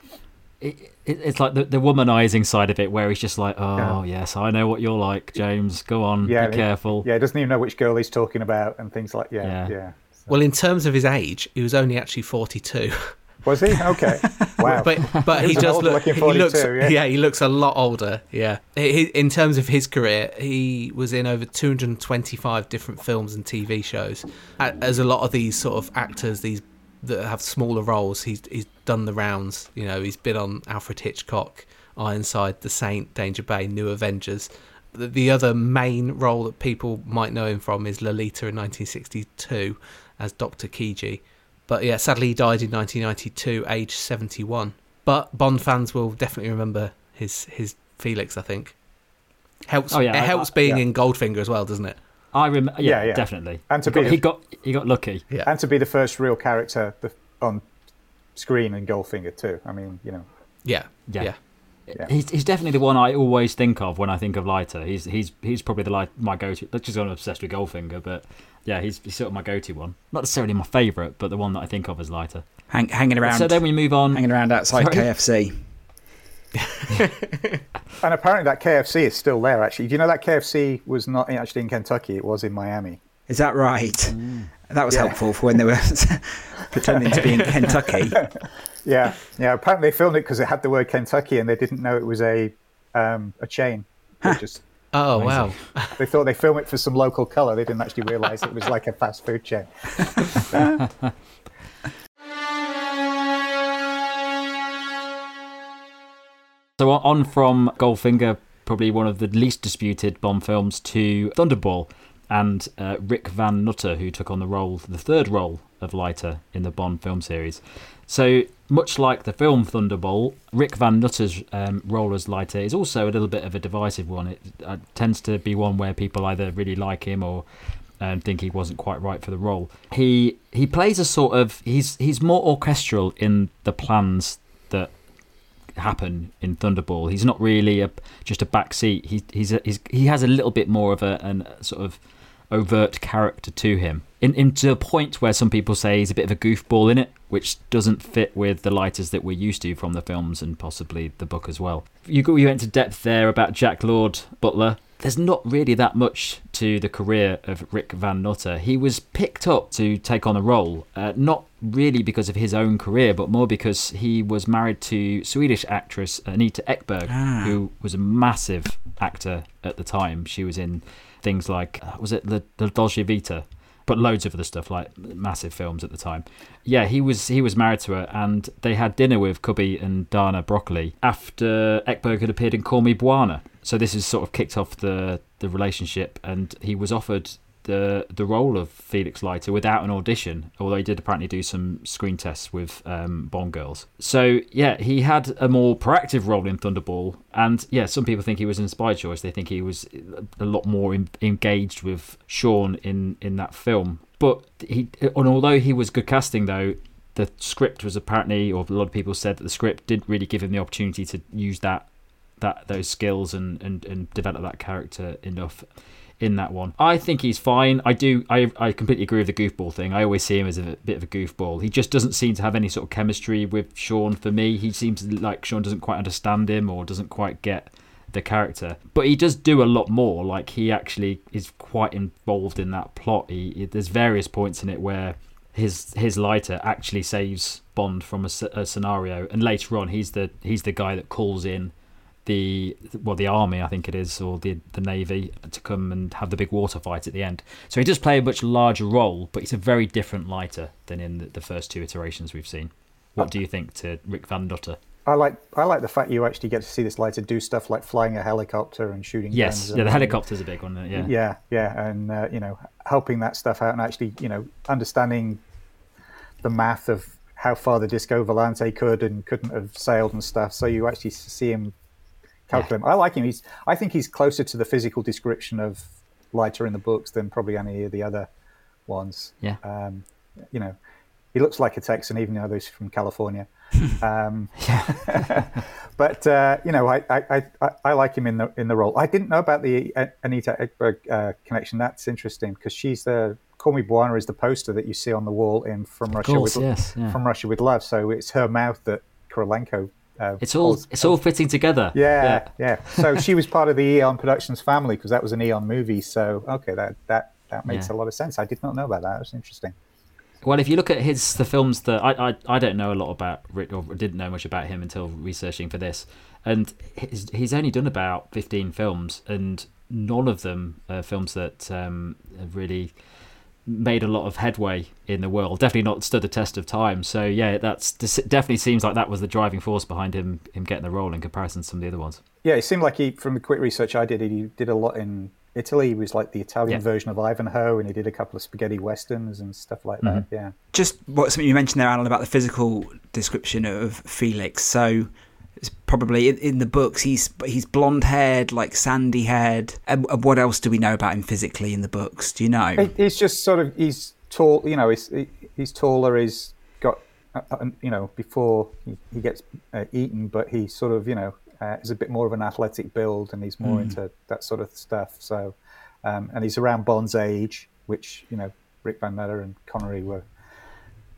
It, it, it's like the, the womanizing side of it, where he's just like, "Oh yeah. yes, I know what you're like, James. Go on, yeah, be careful." Yeah, he doesn't even know which girl he's talking about and things like. Yeah, yeah. yeah so. Well, in terms of his age, he was only actually forty-two. Was he okay? Wow. but but he, he does look. He looks. Yeah? yeah? he looks a lot older. Yeah. He, in terms of his career, he was in over 225 different films and TV shows. As a lot of these sort of actors, these that have smaller roles, he's he's done the rounds. You know, he's been on Alfred Hitchcock, Ironside, The Saint, Danger Bay, New Avengers. The, the other main role that people might know him from is Lolita in 1962 as Dr. Kiji but yeah, sadly he died in 1992, aged 71. But Bond fans will definitely remember his his Felix. I think helps. Oh, yeah, it helps being yeah. in Goldfinger as well, doesn't it? I remember. Yeah, yeah, yeah, definitely. And to he be got, he got he got lucky. Yeah. and to be the first real character on screen in Goldfinger too. I mean, you know. Yeah, yeah. yeah. Yeah. He's, he's definitely the one I always think of when I think of Leiter. He's he's he's probably the like my go-to. Let's just I'm obsessed with Goldfinger, but yeah, he's, he's sort of my go-to one. Not necessarily my favourite, but the one that I think of as Leiter. Hang, hanging around. So then we move on. Hanging around outside Sorry? KFC. and apparently that KFC is still there. Actually, do you know that KFC was not actually in Kentucky? It was in Miami. Is that right? Mm. That was yeah. helpful for when they were pretending to be in Kentucky. yeah, yeah. Apparently they filmed it because it had the word Kentucky, and they didn't know it was a um, a chain. Huh. Just Oh Amazing. wow! they thought they filmed it for some local colour. They didn't actually realise it was like a fast food chain. So on from Goldfinger, probably one of the least disputed Bond films, to Thunderball, and uh, Rick Van Nutter, who took on the role, the third role of Leiter in the Bond film series. So much like the film Thunderball, Rick Van Nutter's um, role as Leiter is also a little bit of a divisive one. It uh, tends to be one where people either really like him or and think he wasn't quite right for the role. He he plays a sort of he's he's more orchestral in the plans that happen in Thunderball. He's not really a just a backseat. He he's, a, he's he has a little bit more of a an sort of overt character to him. In, in to a point where some people say he's a bit of a goofball in it, which doesn't fit with the Leiters that we're used to from the films and possibly the book as well. You you went into depth there about Jack Lord Butler. There's not really that much to the career of Rick Van Nutter. He was picked up to take on a role, uh, not really because of his own career, but more because he was married to Swedish actress Anita Ekberg, Ah. who was a massive actor at the time. She was in things like uh, was it the, the Dolce Vita, but loads of other stuff like massive films at the time. Yeah, he was he was married to her, and they had dinner with Cubby and Dana Broccoli after Ekberg had appeared in Call Me Bwana. So this has sort of kicked off the the relationship, and he was offered the the role of Felix Leiter without an audition, although he did apparently do some screen tests with um, Bond girls. So yeah, he had a more proactive role in Thunderball, and yeah, some people think he was an inspired choice. They think he was a lot more in, engaged with Sean in in that film. But he, and although he was good casting though, the script was apparently, or a lot of people said that the script didn't really give him the opportunity to use that that those skills and and, and develop that character enough in that one. I think he's fine. I do. I I completely agree with the goofball thing. I always see him as a bit of a goofball. He just doesn't seem to have any sort of chemistry with Sean. For me, he seems like Sean doesn't quite understand him or doesn't quite get the character. But he does do a lot more. Like he actually is quite involved in that plot. He, he- there's various points in it where his his Leiter actually saves Bond from a scenario, and later on he's the he's the guy that calls in the well the army I think it is or the the navy to come and have the big water fight at the end. So he does play a much larger role, but he's a very different Leiter than in the, the first two iterations we've seen. What do you think to Rick Van Nutter? I like I like the fact you actually get to see this Leiter do stuff like flying a helicopter and shooting. Yes, yeah, the and- helicopter's a big one. Yeah, Yeah, yeah, and uh, you know, helping that stuff out and actually, you know, understanding the math of how far the Disco Volante could and couldn't have sailed and stuff. So you actually see him calculate. I like him. He's. I think he's closer to the physical description of Leiter in the books than probably any of the other ones. Yeah. Um, you know, he looks like a Texan, even though he's from California. um, but uh, you know, I, I, I, I like him in the in the role. I didn't know about the uh, Anita Ekberg uh, connection. That's interesting because she's the Call Me Bwana is the poster that you see on the wall in From Russia course, with yes, yeah. From Russia with Love. So it's her mouth that Krilencu. Uh, It's all holds- it's all fitting together. yeah, yeah, So she was part of the Eon Productions family because that was an Eon movie. So okay, that that that makes Yeah. a lot of sense. I did not know about that. That's interesting. Well, if you look at his the films that I, I I don't know a lot about Rick or didn't know much about him until researching for this, and he's, he's only done about fifteen films, and none of them are films that um, have really made a lot of headway in the world. Definitely not stood the test of time. So yeah, that's definitely seems like that was the driving force behind him him getting the role in comparison to some of the other ones. Yeah, it seemed like he, from the quick research I did, he did a lot in Italy. He was like the Italian Yeah. version of Ivanhoe, and he did a couple of spaghetti westerns and stuff like that. Mm-hmm. Yeah. Just what something you mentioned there, Alan, about the physical description of Felix. So it's probably in, in the books he's he's blonde haired, like sandy haired. And, and what else do we know about him physically in the books? Do you know? He's just sort of he's tall. You know, he's he's taller. He's got uh, uh, you know before he, he gets uh, eaten, but he sort of you know uh, is a bit more of an athletic build, and he's more into that sort of stuff. So, um, and he's around Bond's age, which you know Rick Van Nutter and Connery were.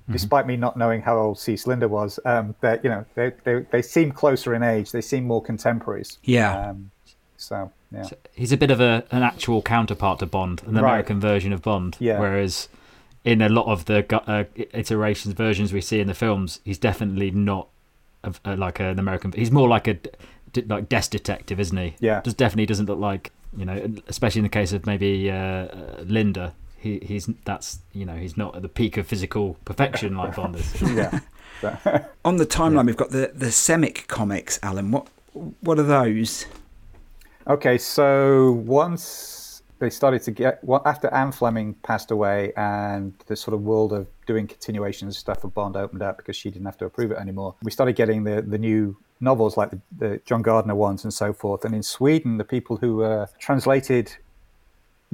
Despite me not knowing how old Cec Linder was, um, that you know they, they they seem closer in age. They seem more contemporaries. Yeah. Um, so yeah. He's a bit of a an actual counterpart to Bond, an Right. American version of Bond. Yeah. Whereas in a lot of the uh, iterations, versions we see in the films, he's definitely not a, a, like an American. He's more like a d- like desk detective, isn't he? Yeah. Just definitely doesn't look like you know, especially in the case of maybe uh, uh, Linder. He, he's that's you know he's not at the peak of physical perfection like Bond is. yeah. On the timeline, we've got the the Semic comics, Alan. What what are those? Okay, so once they started to get well, after Anne Fleming passed away, and the sort of world of doing continuations stuff for Bond opened up because she didn't have to approve it anymore. We started getting the the new novels like the, the John Gardner ones and so forth. And in Sweden, the people who uh, translated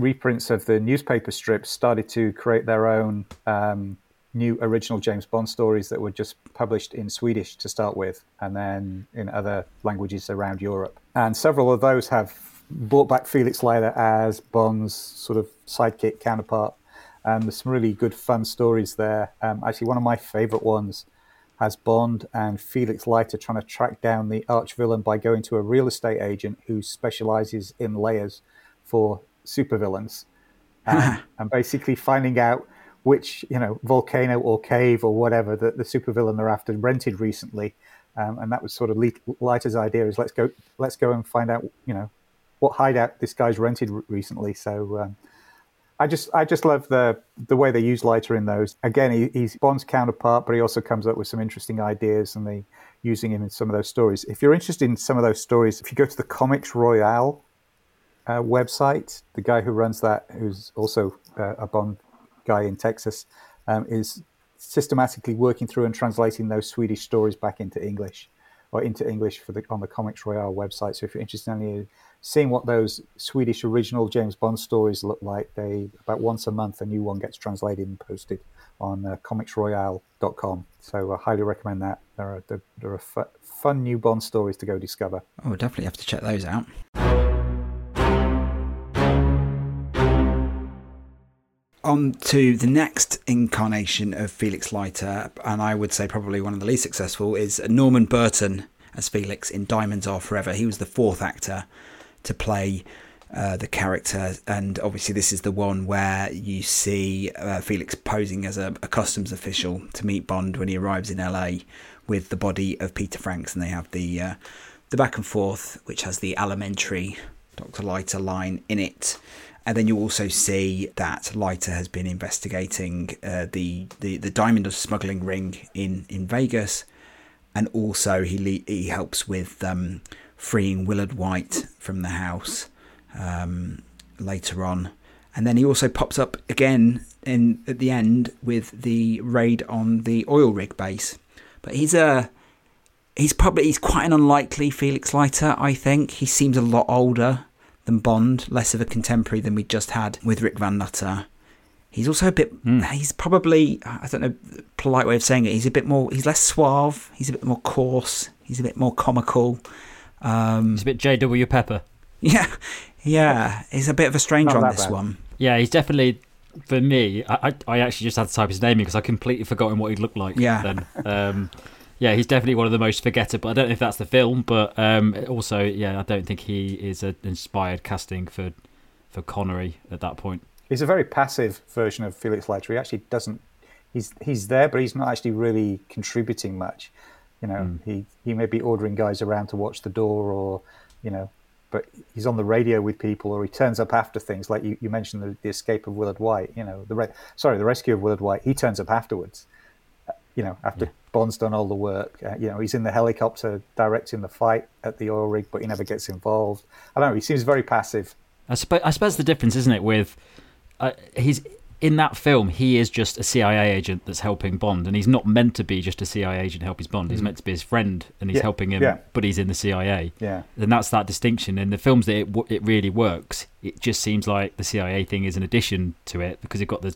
reprints of the newspaper strips started to create their own um, new original James Bond stories that were just published in Swedish to start with, and then in other languages around Europe. And several of those have brought back Felix Leiter as Bond's sort of sidekick counterpart. And there's some really good, fun stories there. Um, actually, one of my favorite ones has Bond and Felix Leiter trying to track down the arch villain by going to a real estate agent who specializes in layers for supervillains. Um, and basically finding out which you know volcano or cave or whatever that the supervillain they're after rented recently, um, and that was sort of Leiter's idea is let's go let's go and find out you know what hideout this guy's rented recently. So um, I just I just love the the way they use Leiter in those. Again, he, he's Bond's counterpart, but he also comes up with some interesting ideas, and they using him in some of those stories. If you're interested in some of those stories, if you go to the Comics Royale uh, website, the guy who runs that, who's also uh, a Bond guy in Texas, um, is systematically working through and translating those Swedish stories back into English or into English for the on the Comics Royale website. So if you're interested in seeing what those Swedish original James Bond stories look like, they about once a month a new one gets translated and posted on uh, comicsroyale.com. So I highly recommend that. There are there, there are fun new Bond stories to go discover. Oh, definitely have to check those out. On to the next incarnation of Felix Leiter, and I would say probably one of the least successful, is Norman Burton as Felix in Diamonds Are Forever. He was the fourth actor to play uh, the character, and obviously, this is the one where you see uh, Felix posing as a, a, customs official to meet Bond when he arrives in LA with the body of Peter Franks, and they have the uh, the back and forth, which has the alimentary Dr. Leiter line in it. And then you also see that Leiter has been investigating uh, the, the the diamond smuggling ring in in Vegas, and also he he helps with um, freeing Willard Whyte from the house um, later on, and then he also pops up again in at the end with the raid on the oil rig base. But he's a he's probably he's quite an unlikely Felix Leiter. I think he seems a lot older than Bond, less of a contemporary than we just had with Rick Van Nutter. He's also a bit. Mm. He's probably I don't know polite way of saying it. He's a bit more. He's less suave. He's a bit more coarse. He's a bit more comical. Um, he's a bit J.W. Pepper. Yeah, yeah. He's a bit of a stranger on this bad. one. Yeah, he's definitely for me. I, I actually just had to type his name in because I completely forgotten what he looked like. Yeah. Then. Um, yeah, he's definitely one of the most forgettable. I don't know if that's the film, but um, also, yeah, I don't think he is an inspired casting for for Connery at that point. He's a very passive version of Felix Leiter. He actually doesn't. He's he's there, but he's not actually really contributing much. You know, mm. he he may be ordering guys around to watch the door, or you know, but he's on the radio with people, or he turns up after things. Like you, you mentioned the, the escape of Willard Whyte. You know, the re- sorry, the rescue of Willard Whyte. He turns up afterwards. You know, after yeah. Bond's done all the work. Uh, you know, he's in the helicopter directing the fight at the oil rig, but he never gets involved. I don't know. He seems very passive. I suppose, I suppose the difference, isn't it, with uh, he's in that film, he is just a CIA agent that's helping Bond, and he's not meant to be just a CIA agent help his Bond. He's mm. meant to be his friend, and he's yeah, helping him, yeah. but he's in the CIA. Yeah, and that's that distinction. In the films that it it really works, it just seems like the CIA thing is an addition to it because they've got the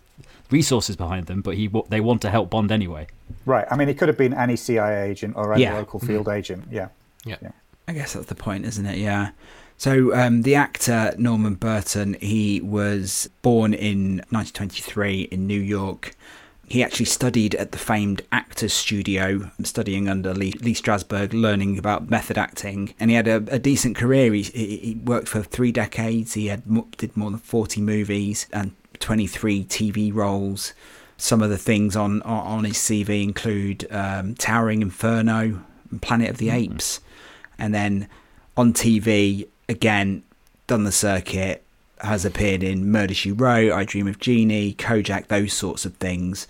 resources behind them, but he they want to help Bond anyway. Right. I mean, it could have been any CIA agent or any yeah. local field mm-hmm. agent. Yeah. yeah. Yeah. I guess that's the point, isn't it? Yeah. So um, the actor Norman Burton, he was born in 1923 in New York. He actually studied at the famed Actors Studio, studying under Lee, Lee Strasberg, learning about method acting, and he had a, a decent career. He, he, worked for three decades. He had did more than 40 movies and 23 TV roles. Some of the things on on his CV include um, Towering Inferno, Planet of the mm-hmm. Apes, and then on TV again done the circuit. Has appeared in Murder She Wrote, I Dream of Jeannie, Kojak, those sorts of things.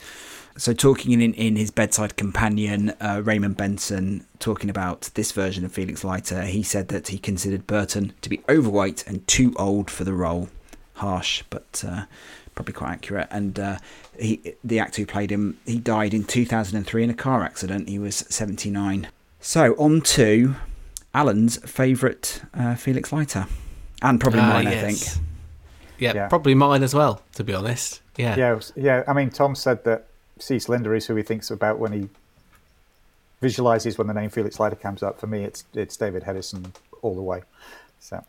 So, talking in, in his bedside companion, uh, Raymond Benson, talking about this version of Felix Leiter, he said that he considered Burton to be overweight and too old for the role. Harsh, but uh, probably quite accurate. And uh, he, the actor who played him, he died in 2003 in a car accident. He was 79. So on to Alan's favourite uh, Felix Leiter, and probably ah, mine, yes. I think. yeah, Yeah. probably mine as well. To be honest, yeah, Yeah, was- yeah. I mean, Tom said that Cec Linder is who he thinks about when he visualizes when the name Felix Leiter comes up. For me, it's it's David Hedison all the way. So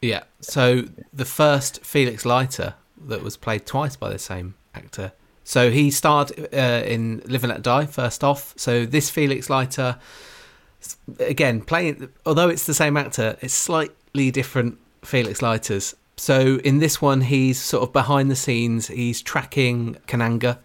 Yeah. So the first Felix Leiter that was played twice by the same actor. So he starred uh, in Live and Let Die first off. So this Felix Leiter, again, playing, although it's the same actor, it's slightly different Felix Leiters. So in this one, he's sort of behind the scenes. He's tracking Kananga,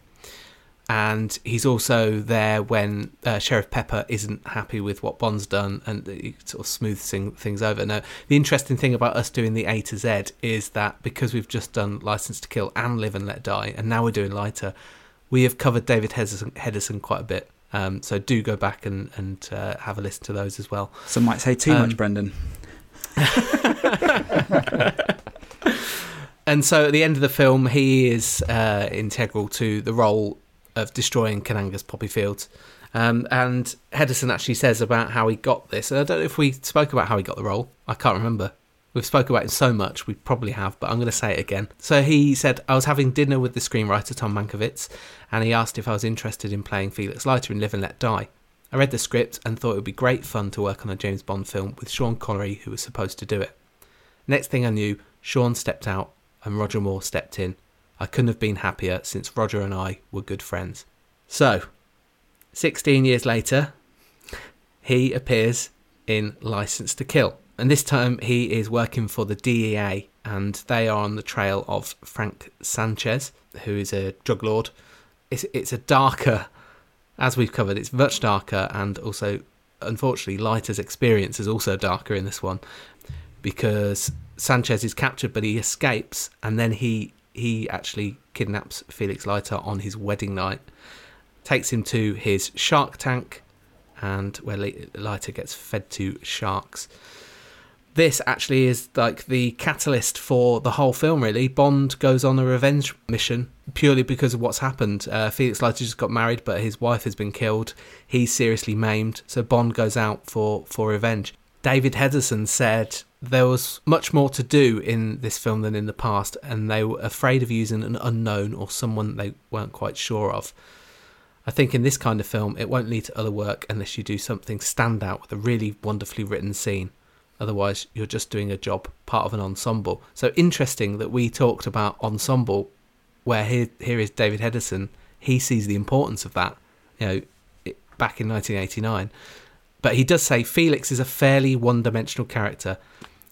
and he's also there when uh, Sheriff Pepper isn't happy with what Bond's done, and he sort of smooths things over. Now, the interesting thing about us doing the A to Z is that because we've just done Licence to Kill and Live and Let Die, and now we're doing Leiter, we have covered David Hedison, quite a bit. Um, so do go back and, and uh, have a listen to those as well. Some might say too Um, much, Brendan. And so at the end of the film, he is uh, integral to the role of destroying Kananga's poppy fields. Um, and Hedison actually says about how he got this. And I don't know if we spoke about how he got the role. I can't remember. We've spoken about it so much, we probably have, but I'm going to say it again. So he said, I was having dinner with the screenwriter Tom Mankiewicz, and he asked if I was interested in playing Felix Leiter in Live and Let Die. I read the script and thought it would be great fun to work on a James Bond film with Sean Connery, who was supposed to do it. Next thing I knew, Sean stepped out and Roger Moore stepped in. I couldn't have been happier since Roger and I were good friends. So, 16 years later, he appears in Licence to Kill. And this time he is working for the DEA and they are on the trail of Franz Sanchez, who is a drug lord. It's, it's a darker, as we've covered, it's much darker and also, unfortunately, Leiter's experience is also darker in this one because Sanchez is captured, but he escapes, and then he he actually kidnaps Felix Leiter on his wedding night, takes him to his shark tank, and where Le- Leiter gets fed to sharks. This actually is like the catalyst for the whole film. Really, Bond goes on a revenge mission purely because of what's happened. Uh, Felix Leiter just got married, but his wife has been killed. He's seriously maimed, so Bond goes out for for revenge. David Hedison said there was much more to do in this film than in the past, and they were afraid of using an unknown or someone they weren't quite sure of. I think in this kind of film, it won't lead to other work unless you do something standout with a really wonderfully written scene. Otherwise, you're just doing a job, part of an ensemble. So interesting that we talked about ensemble, where here here is David Hedison. He sees the importance of that, you know, back in 1989. But he does say Felix is a fairly one-dimensional character.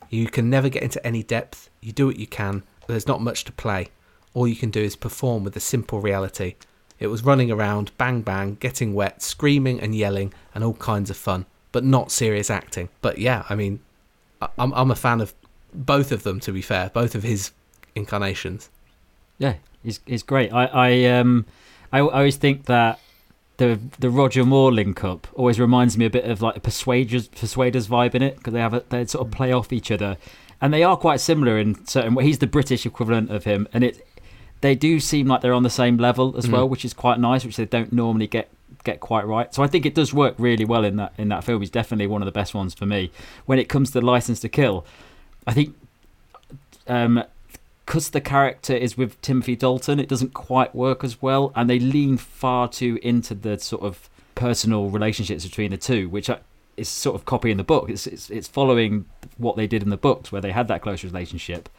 You can never get into any depth. You do what you can. But there's not much to play. All you can do is perform with a simple reality. It was running around, bang bang, getting wet, screaming and yelling, and all kinds of fun, but not serious acting. But yeah, I mean, I'm I'm a fan of both of them. To be fair, both of his incarnations. Yeah, he's he's great. I I um I, I always think that the the Roger Moore link up always reminds me a bit of like a Persuaders Persuaders vibe in it because they have a, they sort of play off each other, and they are quite similar in certain. Ways. He's the British equivalent of him, and it they do seem like they're on the same level as well, which is quite nice, which they don't normally get get quite right. So I think it does work really well in that in that film. He's definitely one of the best ones for me. When it comes to Licence to Kill, I think um because the character is with Timothy Dalton, it doesn't quite work as well, and they lean far too into the sort of personal relationships between the two, which is sort of copying the book. It's, it's it's following what they did in the books, where they had that close relationship,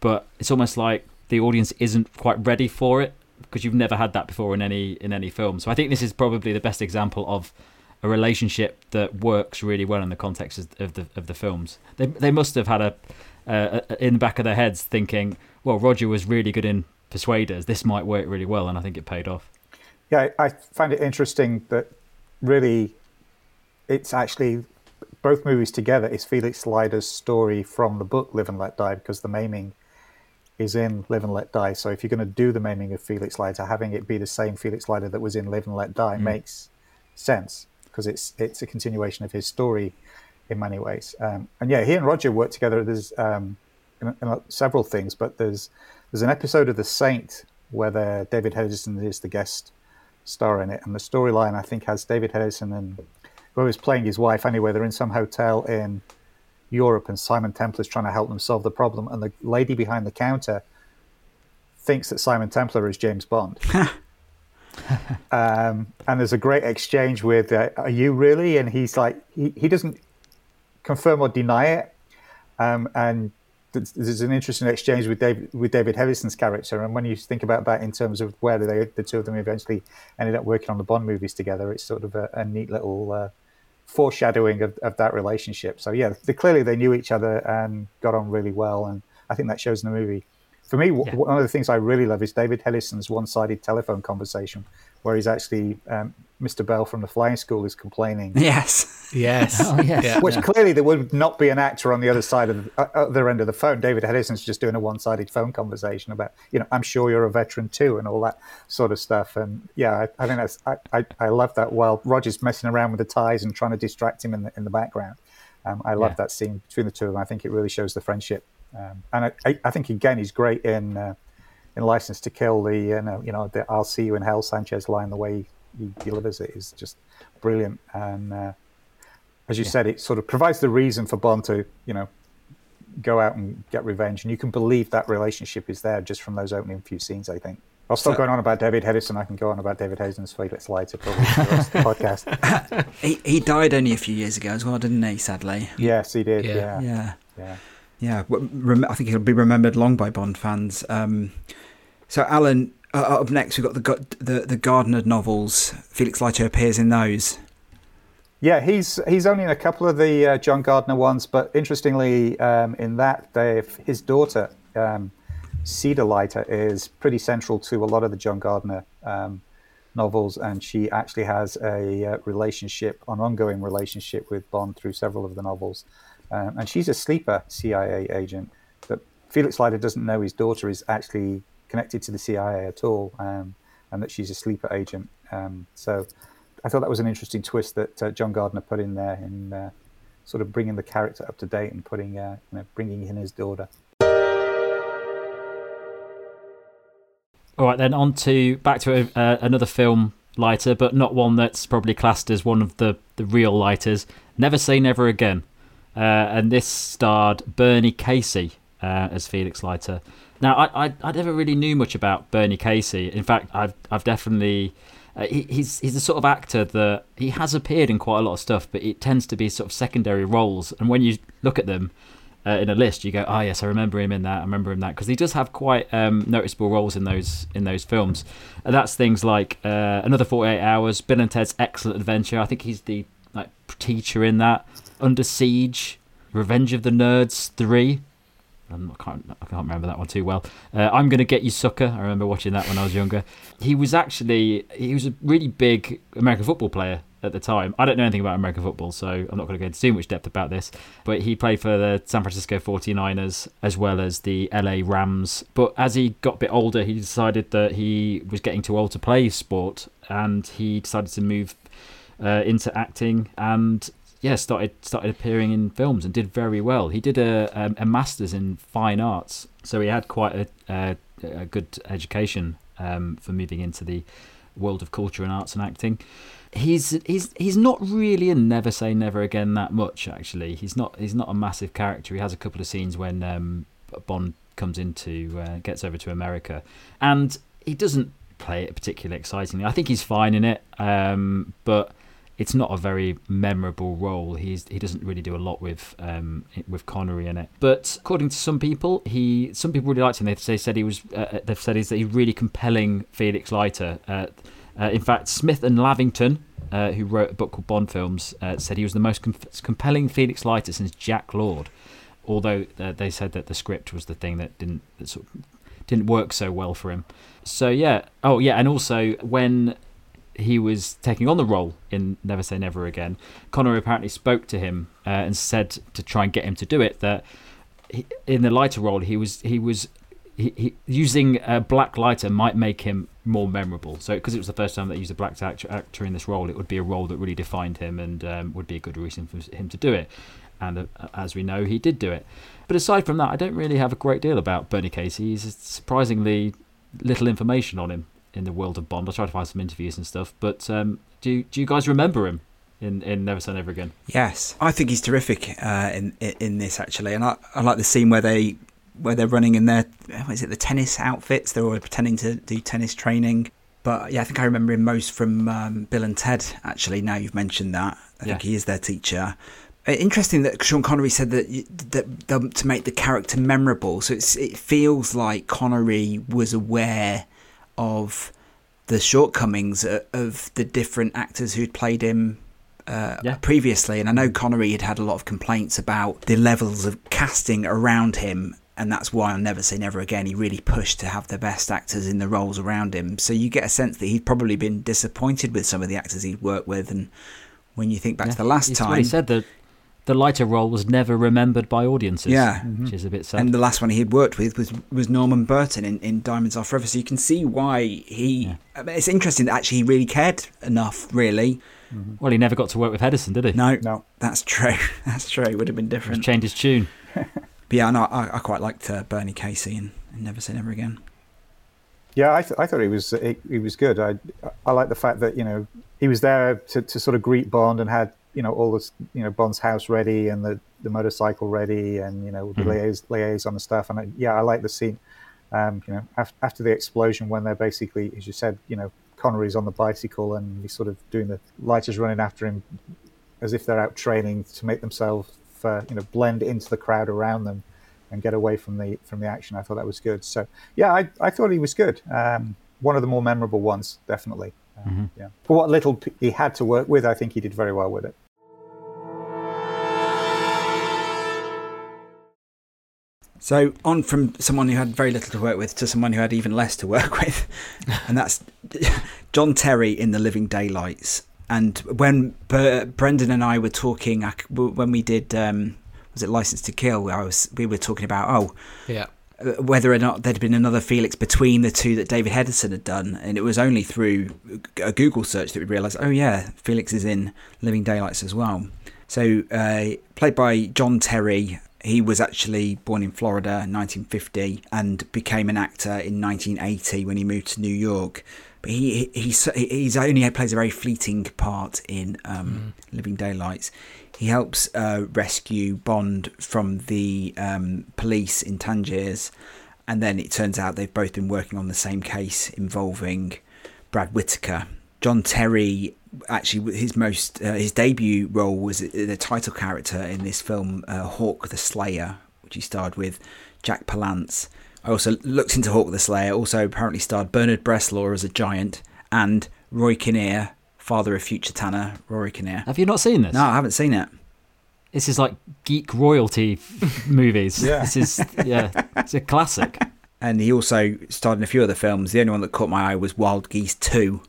but it's almost like the audience isn't quite ready for it because you've never had that before in any in any film. So I think this is probably the best example of a relationship that works really well in the context of the of the films. They they must have had a in the back of their heads thinking, well, Roger was really good in Persuaders. This might work really well, and I think it paid off. Yeah, I I find it interesting that really it's actually both movies together is Felix Leiter's story from the book Live and Let Die because the maiming is in Live and Let Die. So if you're going to do the maiming of Felix Leiter, having it be the same Felix Leiter that was in Live and Let Die makes sense because it's it's a continuation of his story in many ways. Um, and yeah, he and Roger work together. There's um, in, in several things, but there's there's an episode of The Saint where the, David Hedison is the guest star in it, and the storyline I think has David Hedison and whoever's playing his wife anyway. They're in some hotel in Europe, and Simon Templar is trying to help them solve the problem, and the lady behind the counter thinks that Simon Templar is James Bond. um, and there's a great exchange with, uh, "Are you really?" And he's like, he, he doesn't confirm or deny it. Um, and there's an interesting exchange with David with David Hedison's character, and when you think about that in terms of where they, the two of them eventually ended up working on the Bond movies together, it's sort of a, a neat little uh, foreshadowing of, of that relationship. So yeah, they, clearly they knew each other and got on really well, and I think that shows in the movie. For me, yeah. one of the things I really love is David Hedison's one-sided telephone conversation, where he's actually um, Mr. Bell from the flying school is complaining. Yes, yes, oh, yes. Yeah. Which clearly there would not be an actor on the other side of the uh, other end of the phone. David Hedison's just doing a one-sided phone conversation about, you know, I'm sure you're a veteran too, and all that sort of stuff. And yeah, I, I think that's I, I, I love that. While Roger's messing around with the ties and trying to distract him in the in the background, um, I love yeah. that scene between the two of them. I think it really shows the friendship um, and I, I, think again he's great in uh, in Licence to Kill. The you know, you know the "I'll see you in hell" Sanchez line, the way he, delivers it is just brilliant. And uh, as you yeah. said, it sort of provides the reason for Bond to you know go out and get revenge, and you can believe that relationship is there just from those opening few scenes. I think. I'll stop so, going on about David Hedison. I can go on about David Hedison's Felix Leiter probably for the rest of the podcast. he, he died only a few years ago as well, didn't he? Sadly. Yes, he did. Yeah. Yeah. yeah. yeah yeah, I think he'll be remembered long by Bond fans. Um, so, Alan, uh, up next we've got the the, the Gardner novels. Felix Leiter appears in those. Yeah, he's he's only in a couple of the uh, John Gardner ones, but interestingly, um, in that his daughter um, Cedar Leiter is pretty central to a lot of the John Gardner um, novels, and she actually has a uh, relationship, an ongoing relationship with Bond through several of the novels. Um, and she's a sleeper CIA agent. But Felix Leiter doesn't know his daughter is actually connected to the CIA at all, um, and that she's a sleeper agent. Um, so I thought that was an interesting twist that uh, John Gardner put in there in uh, sort of bringing the character up to date and putting, uh, you know, bringing in his daughter. All right, then on to back to uh, another film Leiter, but not one that's probably classed as one of the, the real Leiters. Never Say Never Again. Uh, and this starred Bernie Casey uh, as Felix Leiter. Now, I, I, I never really knew much about Bernie Casey. In fact, I've I've definitely uh, he, he's he's the sort of actor that he has appeared in quite a lot of stuff, but it tends to be sort of secondary roles. And when you look at them uh, in a list, you go, "Oh yes, I remember him in that. I remember him that," because he does have quite um, noticeable roles in those in those films. And that's things like uh, Another Forty Eight Hours, Bill and Ted's Excellent Adventure. I think he's the like teacher in that. Under Siege, Revenge of the Nerds 3. I can't, I can't remember that one too well. Uh, I'm Gonna Get You Sucker. I remember watching that when I was younger. He was actually he was a really big American football player at the time. I don't know anything about American football, so I'm not going to go into too much depth about this. But he played for the San Francisco 49ers as well as the LA Rams. But as he got a bit older, he decided that he was getting too old to play sport, and he decided to move uh, into acting and yeah, started started appearing in films and did very well. He did a um, a masters in fine arts, so he had quite a, a, a good education um, for moving into the world of culture and arts and acting. He's he's he's not really in Never Say Never Again that much actually. He's not he's not a massive character. He has a couple of scenes when um, Bond comes into uh, gets over to America, and he doesn't play it particularly excitingly. I think he's fine in it, um, but it's not a very memorable role. He's he doesn't really do a lot with um, with Connery in it. But according to some people, he some people really liked him. They've, they said he was uh, uh they've said he's a really compelling Felix Leiter. Uh, uh, in fact, Smith and Lavington, uh, who wrote a book called Bond Films, uh, said he was the most com- compelling Felix Leiter since Jack Lord. Although they said that the script was the thing that didn't that sort of didn't work so well for him. So yeah, oh yeah, and also when he was taking on the role in Never Say Never Again, Connery apparently spoke to him uh, and said to try and get him to do it that he, in the Leiter role he was he was he, he, using a black Leiter might make him more memorable. So because it was the first time that he used a black actor, actor in this role, it would be a role that really defined him and um, would be a good reason for him to do it. And uh, as we know, he did do it. But aside from that, I don't really have a great deal about Bernie Casey. He's surprisingly little information on him in the world of Bond. I'll try to find some interviews and stuff. But um, do do you guys remember him in, in Never Say Never Again? Yes, I think he's terrific uh, in, in, this actually, and I, I like the scene where they where they're running in their what is it the tennis outfits. They're all pretending to do tennis training. But yeah, I think I remember him most from um, Bill and Ted. Actually, now you've mentioned that, I Yeah. think he is their teacher. Uh, Interesting that Sean Connery said that, that the, to make the character memorable. So it's, it feels like Connery was aware of the shortcomings of the different actors who'd played him uh, Yeah. previously. And I know Connery had had a lot of complaints about the levels of casting around him. And that's why on Never Say Never Again, he really pushed to have the best actors in the roles around him. So you get a sense that he'd probably been disappointed with some of the actors he'd worked with. And when you think back to the last It's time, he said that the Leiter role was never remembered by audiences. Yeah. which is a bit sad. and the last one he'd worked with was was Norman Burton in, in Diamonds Are Forever. So you can see why he. I mean, it's interesting that actually he really cared enough. Really, well, he never got to work with Hedison, did he? no, No. that's true. That's true. It would have been He's different. changed his tune. But yeah, no, I, I quite liked uh, Bernie Casey and, and Never Say Never Again. Yeah, I, th- I thought he was he, he was good. I I like the fact that you know he was there to, to sort of greet Bond and had you know all this you know Bond's house ready and the, the motorcycle ready and you know the liais- liaison and stuff. And I, yeah, I like the scene. Um, you know, after, after the explosion when they're basically, as you said, you know, Connery's on the bicycle and he's sort of doing the lighters running after him as if they're out training to make themselves uh, you know blend into the crowd around them and get away from the from the action. I thought that was good. So yeah, I, I thought he was good. Um, one of the more memorable ones, definitely. Um, Yeah, for what little he had to work with, I think he did very well with it. So on from someone who had very little to work with to someone who had even less to work with, and that's John Terry in The Living Daylights. And when Ber- Brendan and I were talking, I c- when we did, um, was it Licence to Kill? I was we were talking about oh Yeah. Whether or not there'd been another Felix between the two that David Hedison had done, and it was only through a Google search that we realised, oh yeah, Felix is in Living Daylights as well. So, uh, played by John Terry, he was actually born in Florida in 1950 and became an actor in 1980 when he moved to New York. But he, he he's, he's only plays a very fleeting part in um, Living Daylights. He helps uh, rescue Bond from the um, police in Tangiers, and then it turns out they've both been working on the same case involving Brad Whitaker. John Terry actually his most uh, his debut role was the title character in this film uh, Hawk the Slayer, which he starred with Jack Palance. I also looked into Hawk the Slayer. Also apparently starred Bernard Bresslaw as a giant and Roy Kinnear, father of future Tanner Rory Kinnear. Have you not seen this? No, I haven't seen it. This is like geek royalty movies. Yeah. This is yeah, it's a classic. And he also starred in a few other films. The only one that caught my eye was Wild Geese 2,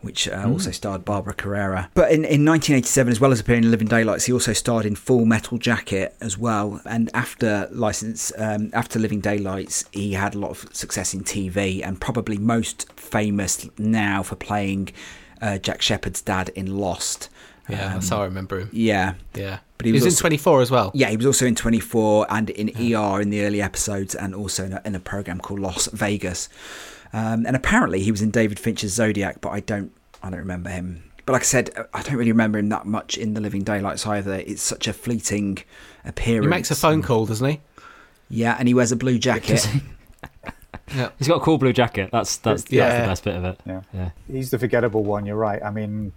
which uh, also starred Barbara Carrera. But in, in 1987, as well as appearing in Living Daylights, he also starred in Full Metal Jacket as well. And after License, um, after Living Daylights, he had a lot of success in TV, and probably most famous now for playing uh, Jack Shephard's dad in Lost. Yeah, Um, that's how I remember him. yeah. Yeah. But he he was, was in 24 as well. Yeah, he was also in 24 and in ER in the early episodes, and also in a, in a program called Las Vegas. Um, and apparently, he was in David Fincher's Zodiac, but I don't, I don't remember him. But like I said, I don't really remember him that much in The Living Daylights either. It's such a fleeting appearance. He makes a phone call, doesn't he? Yeah, and he wears a blue jacket. Yeah. He's got a cool blue jacket. That's that's, that's Yeah. the best bit of it. Yeah. Yeah. He's the forgettable one. You're right. I mean,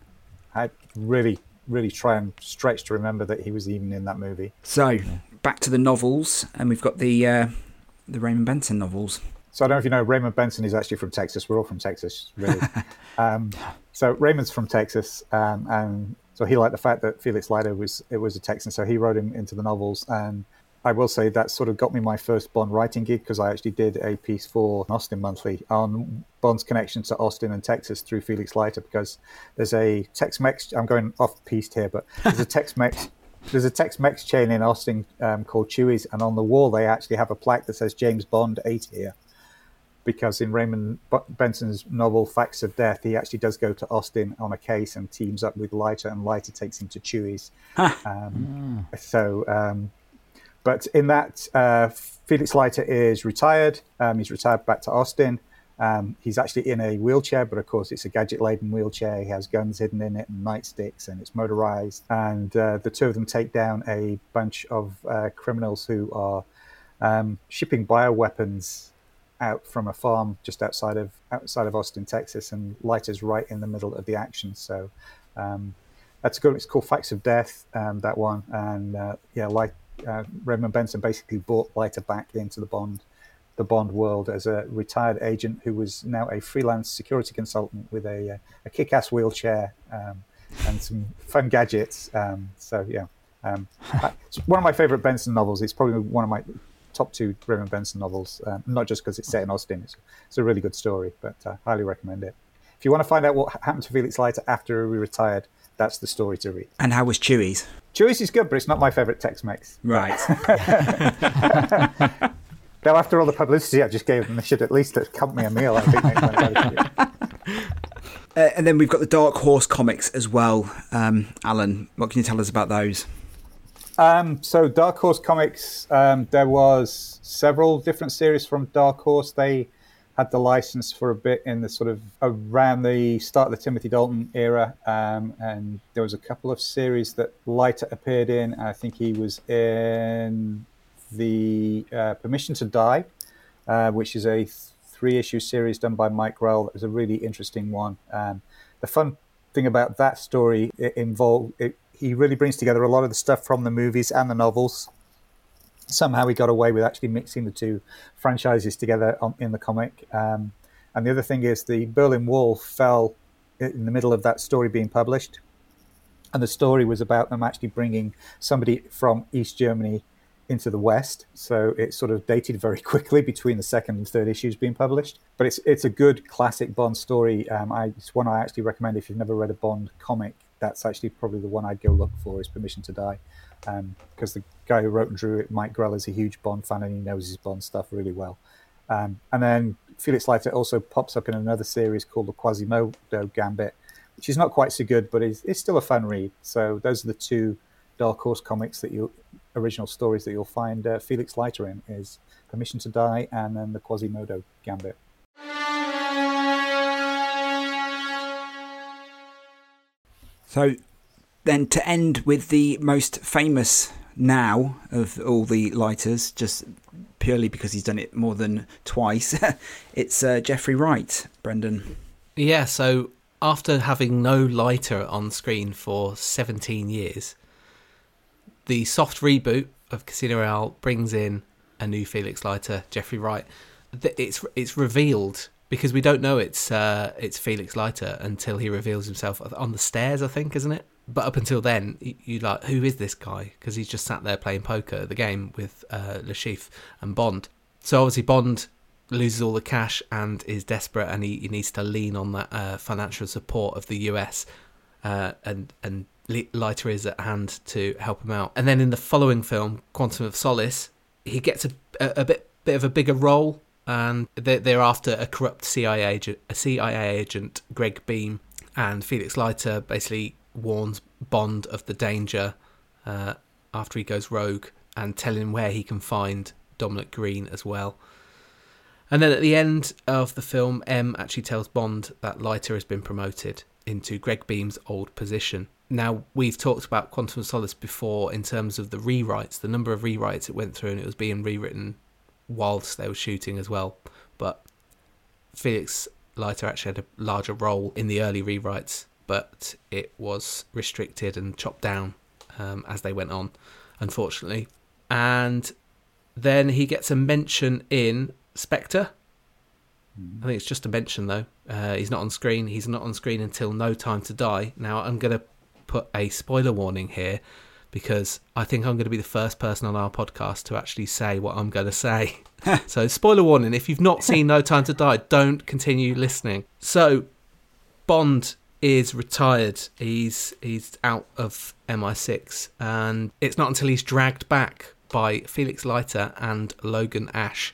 I really, really try and stretch to remember that he was even in that movie. So back to the novels, and we've got the uh, the Raymond Benson novels. So I don't know if you know, Raymond Benson is actually from Texas. We're all from Texas, really. um, so Raymond's from Texas, um, and so he liked the fact that Felix Leiter was it was a Texan. So he wrote him into the novels, and I will say that sort of got me my first Bond writing gig because I actually did a piece for Austin Monthly on Bond's connection to Austin and Texas through Felix Leiter because there's a Tex-Mex. I'm going off piste here, but there's a Tex-Mex. There's a Tex-Mex chain in Austin um, called Chuy's, and on the wall they actually have a plaque that says James Bond ate here because in Raymond Benson's novel Facts of Death, he actually does go to Austin on a case and teams up with Leiter, and Leiter takes him to Chuy's. Um, So, um, but in that, uh, Felix Leiter is retired. Um, he's retired back to Austin. Um, he's actually in a wheelchair, but of course it's a gadget-laden wheelchair. He has guns hidden in it and nightsticks, and it's motorized. And uh, the two of them take down a bunch of uh, criminals who are um, shipping bioweapons out from a farm just outside of outside of Austin, Texas, and Leiter's right in the middle of the action. So um, that's good. one. It's called Facts of Death. Um, that one, and uh, yeah, like uh, Raymond Benson basically brought Leiter back into the Bond the Bond world as a retired agent who was now a freelance security consultant with a, uh, a kick-ass wheelchair um, and some fun gadgets. Um, so yeah, um, it's one of my favorite Benson novels. It's probably one of my top two Raymond Benson novels. Um, not just because it's set in Austin. It's, it's, a really good story, but uh, highly recommend it. If you want to find out what happened to Felix Leiter after he retired, that's the story to read. And how was Chuy's? Chuy's is good, but it's not my favorite Tex-Mex. Right. now, after all the publicity I just gave them, they should at least have cut me a meal. I think. uh, and then we've got the Dark Horse comics as well. Um, Alan, what can you tell us about those? Um, so Dark Horse Comics, um, there was several different series from Dark Horse. They had the license for a bit in the sort of around the start of the Timothy Dalton era, um, and there was a couple of series that Leiter appeared in. I think he was in the uh, Permission to Die, uh, which is a three-issue series done by Mike Grell. That was a really interesting one. Um, the fun thing about that story it involved it he really brings together a lot of the stuff from the movies and the novels. Somehow he got away with actually mixing the two franchises together on, in the comic. Um, and the other thing is the Berlin Wall fell in the middle of that story being published. And the story was about them actually bringing somebody from East Germany into the West. So it sort of dated very quickly between the second and third issues being published. But it's it's a good classic Bond story. Um, I, it's one I actually recommend if you've never read a Bond comic that's actually probably the one I'd go look for is Permission to Die, because um, the guy who wrote and drew it, Mike Grell, is a huge Bond fan and he knows his Bond stuff really well. Um, and then Felix Leiter also pops up in another series called the Quasimodo Gambit, which is not quite so good, but is it's still a fun read. So those are the two Dark Horse comics that you original stories that you'll find uh, Felix Leiter in is Permission to Die and then the Quasimodo Gambit. So then to end with the most famous now of all the Leiters, just purely because he's done it more than twice, it's uh, Jeffrey Wright, Brendan. Yeah, so after having no Leiter on screen for 17 years, the soft reboot of Casino Royale brings in a new Felix Leiter, Jeffrey Wright. It's it's revealed because we don't know it's uh, it's Felix Leiter until he reveals himself on the stairs, I think, isn't it? But up until then, you, like, who is this guy? Because he's just sat there playing poker the game with uh, Chiffre and Bond. So obviously Bond loses all the cash and is desperate, and he, he needs to lean on that uh, financial support of the US, uh, and and Leiter is at hand to help him out. And then in the following film, Quantum of Solace, he gets a, a, a bit bit of a bigger role and they're after a corrupt CIA agent, a CIA agent, Gregg Beam, and Felix Leiter basically warns Bond of the danger uh, after he goes rogue and telling him where he can find Dominic Green as well. And then at the end of the film, M actually tells Bond that Leiter has been promoted into Gregg Beam's old position. Now, we've talked about Quantum Solace before in terms of the rewrites, the number of rewrites it went through, and it was being rewritten whilst they were shooting as well. But Felix Leiter actually had a larger role in the early rewrites, but it was restricted and chopped down um, as they went on, unfortunately. And then he gets a mention in Spectre. I think it's just a mention though. Uh, he's not on screen. He's not on screen until No Time to Die. Now I'm going to put a spoiler warning here because I think I'm going to be the first person on our podcast to actually say what I'm going to say. so, spoiler warning if you've not seen No Time to Die, don't continue listening. So, Bond is retired. He's he's out of MI6 and it's not until he's dragged back by Felix Leiter and Logan Ash.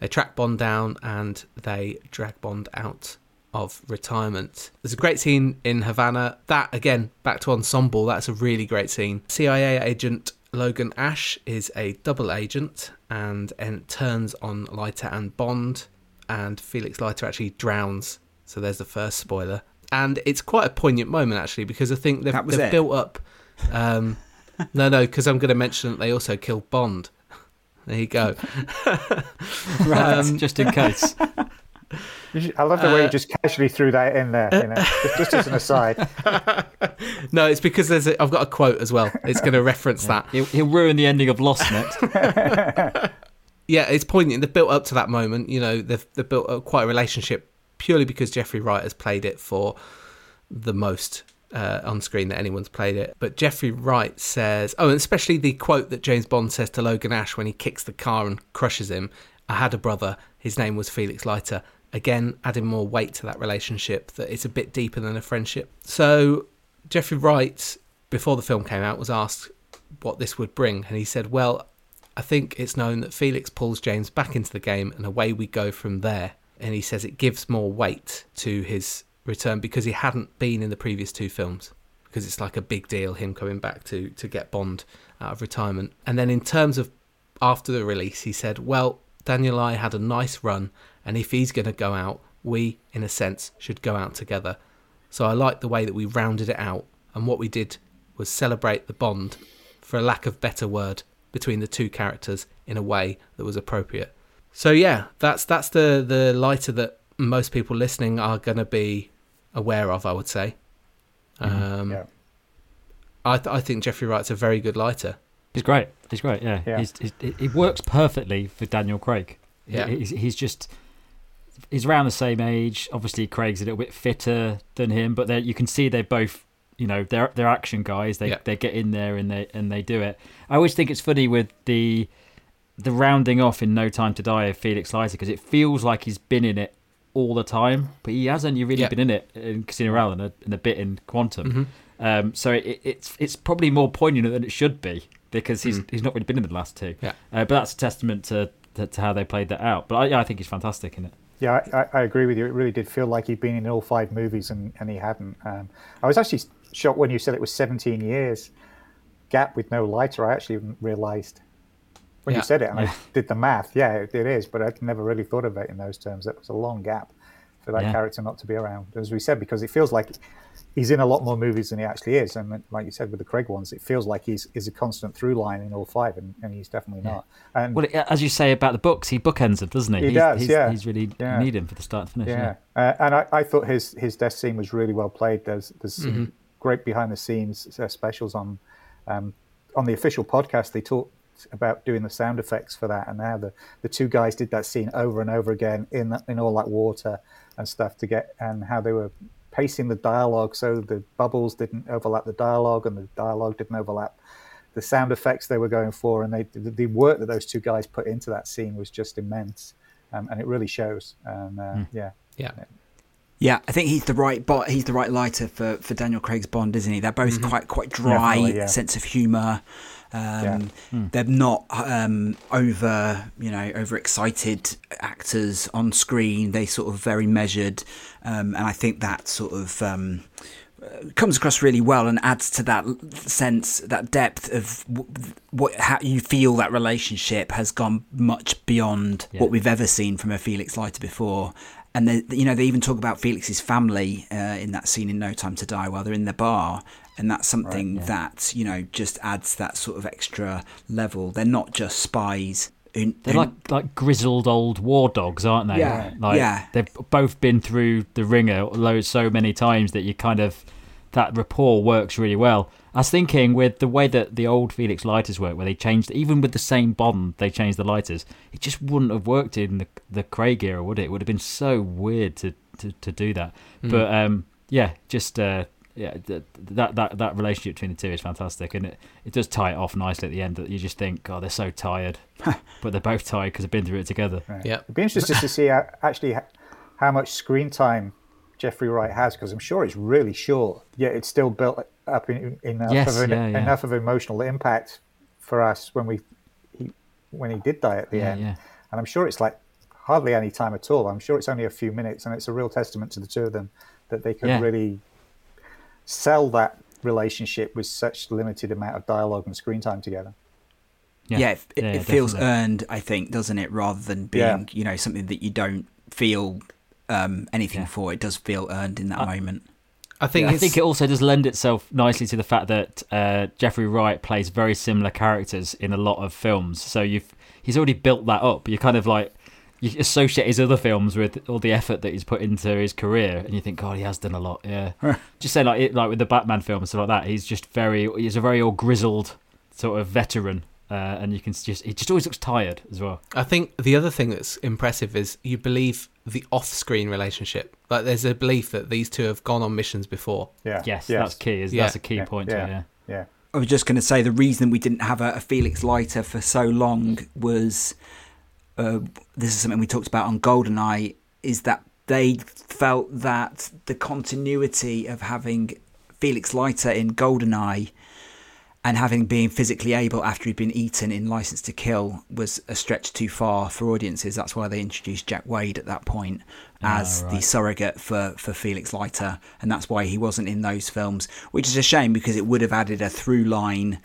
They track Bond down and they drag Bond out of retirement. There's a great scene in Havana. That, again, back to Ensemble, that's a really great scene. CIA agent Logan Ash is a double agent and, and turns on Leiter and Bond, and Felix Leiter actually drowns. So there's the first spoiler. And it's quite a poignant moment, actually, because I think they've, they've built up. Um, no, no, because I'm going to mention that they also killed Bond. There you go. right, um, just in case. I love the way you uh, just casually threw that in there, you know, just, just, as an aside. no, it's because there's a, I've got a quote as well. It's going to reference yeah. that. He'll, he'll, ruin the ending of Lost next. yeah, it's poignant. They've built up to that moment. You know, they've, they've built up quite a relationship purely because Jeffrey Wright has played it for the most uh, on screen that anyone's played it. But Jeffrey Wright says, oh, and especially the quote that James Bond says to Logan Ash when he kicks the car and crushes him. I had a brother. His name was Felix Leiter again adding more weight to that relationship that it's a bit deeper than a friendship. So jeffrey wright before the film came out was asked what this would bring and he said well i think it's known that felix pulls james back into the game and away we go from there. And he says it gives more weight to his return because he hadn't been in the previous two films because it's like a big deal him coming back to to get bond out of retirement. And then in terms of after the release he said well daniel i had a nice run and if he's going to go out, we, in a sense, should go out together. So I like the way that we rounded it out, and what we did was celebrate the bond, for a lack of better word, between the two characters in a way that was appropriate. So yeah, that's that's the the Leiter that most people listening are going to be aware of. I would say. Mm-hmm. Um, yeah. I th- I think Jeffrey Wright's a very good Leiter. He's great. He's great. Yeah, yeah. He's, he's, he works perfectly for Daniel Craig. Yeah, he's, he's just he's around the same age. Obviously, Craig's a little bit fitter than him, but you can see they're both, you know, they're they're action guys. They yeah. they get in there and they and they do it. I always think it's funny with the the rounding off in No Time to Die of Felix Leiter because it feels like he's been in it all the time, but he hasn't You really yeah. been in it in Casino Royale and a, and a bit in Quantum. Mm-hmm. Um, so it, it's it's probably more poignant than it should be because he's mm. he's not really been in the last two. Yeah. Uh, but that's a testament to, to, to how they played that out. But I, I think he's fantastic in it. Yeah, I, I, agree with you. It really did feel like he'd been in all five movies and, and he hadn't. Um, I was actually shocked when you said it was 17 years gap with no Leiter. I actually realised when yeah. you said it and yeah. I did the math. Yeah, it, it is, but I'd never really thought of it in those terms. That was a long gap for that yeah. character not to be around, as we said, because it feels like he's in a lot more movies than he actually is. And like you said with the Craig ones, it feels like he's is a constant through line in all five, and, and he's definitely yeah. not. And well, as you say about the books, he bookends them, doesn't he? He he's, does. He's, yeah, he's really yeah. need him for the start to finish. Yeah, yeah. Uh, and I, I, thought his his death scene was really well played. There's there's mm-hmm. great behind the scenes uh, specials on um, on the official podcast. They talk about doing the sound effects for that and how the, the two guys did that scene over and over again in in all that water and stuff to get and how they were pacing the dialogue so the bubbles didn't overlap the dialogue and the dialogue didn't overlap the sound effects they were going for and they the work that those two guys put into that scene was just immense um, and it really shows and uh, mm. yeah yeah yeah, I think he's the right but he's the right Leiter for, for Daniel Craig's Bond, isn't he? They're both mm-hmm. quite quite dry, yeah. sense of humour. Um, yeah. mm. They're not um, over, you know, overexcited actors on screen. They sort of very measured, um, and I think that sort of um, comes across really well and adds to that sense, that depth of what how you feel that relationship has gone much beyond yeah. what we've ever seen from a Felix Leiter before. And they, you know, they even talk about Felix's family uh, in that scene in No Time to Die while they're in the bar, and that's something right, yeah. that you know just adds that sort of extra level. They're not just spies. Who, They're who, like like grizzled old war dogs, aren't they? Yeah, like, yeah. They've both been through the ringer loads so many times that you kind of that rapport works really well. I was thinking with the way that the old Felix Leiters work, where they changed even with the same Bond, they changed the Leiters. It just wouldn't have worked in the the Craig era, would it? It would have been so weird to to, to do that. Mm. But um, yeah, just uh, yeah, that that that relationship between the two is fantastic, and it, it does tie it off nicely at the end. That you just think, oh, they're so tired, but they're both tired because they've been through it together. Right. Yeah, it'd be interesting to see actually how much screen time Jeffrey Wright has, because I'm sure it's really short. Yet it's still built up in, in enough, yes, of an, yeah, yeah. enough of emotional impact for us when we he, when he did die at the yeah, end. And I'm sure it's like hardly any time at all. I'm sure it's only a few minutes, and it's a real testament to the two of them that they could really sell that relationship with such limited amount of dialogue and screen time together. Yeah, yeah it, yeah, it feels earned, I think, doesn't it? Rather than being, yeah. you know, something that you don't feel um, anything for. It does feel earned in that I, moment. I think I think it also does lend itself nicely to the fact that uh, Jeffrey Wright plays very similar characters in a lot of films. So you've he's already built that up. You're kind of like you associate his other films with all the effort that he's put into his career, and you think, God, he has done a lot. Yeah, just say like it, like with the Batman film and stuff like that. He's just very he's a very all grizzled sort of veteran. Uh, and you can just he just always looks tired as well. I think the other thing that's impressive is you believe the off-screen relationship. Like there's a belief that these two have gone on missions before. Yeah. Yes, yes. that's key. Is Yeah. that's a key Yeah, point. yeah. To it, yeah. Yeah. I was just going to say the reason we didn't have a, a Felix Leiter for so long was uh, this is something we talked about on Goldeneye is that they felt that the continuity of having Felix Leiter in Goldeneye and having been physically able after he'd been eaten in Licence to Kill was a stretch too far for audiences. That's why they introduced Jack Wade at that point as the surrogate for, for Felix Leiter, and that's why he wasn't in those films, which is a shame because it would have added a through line.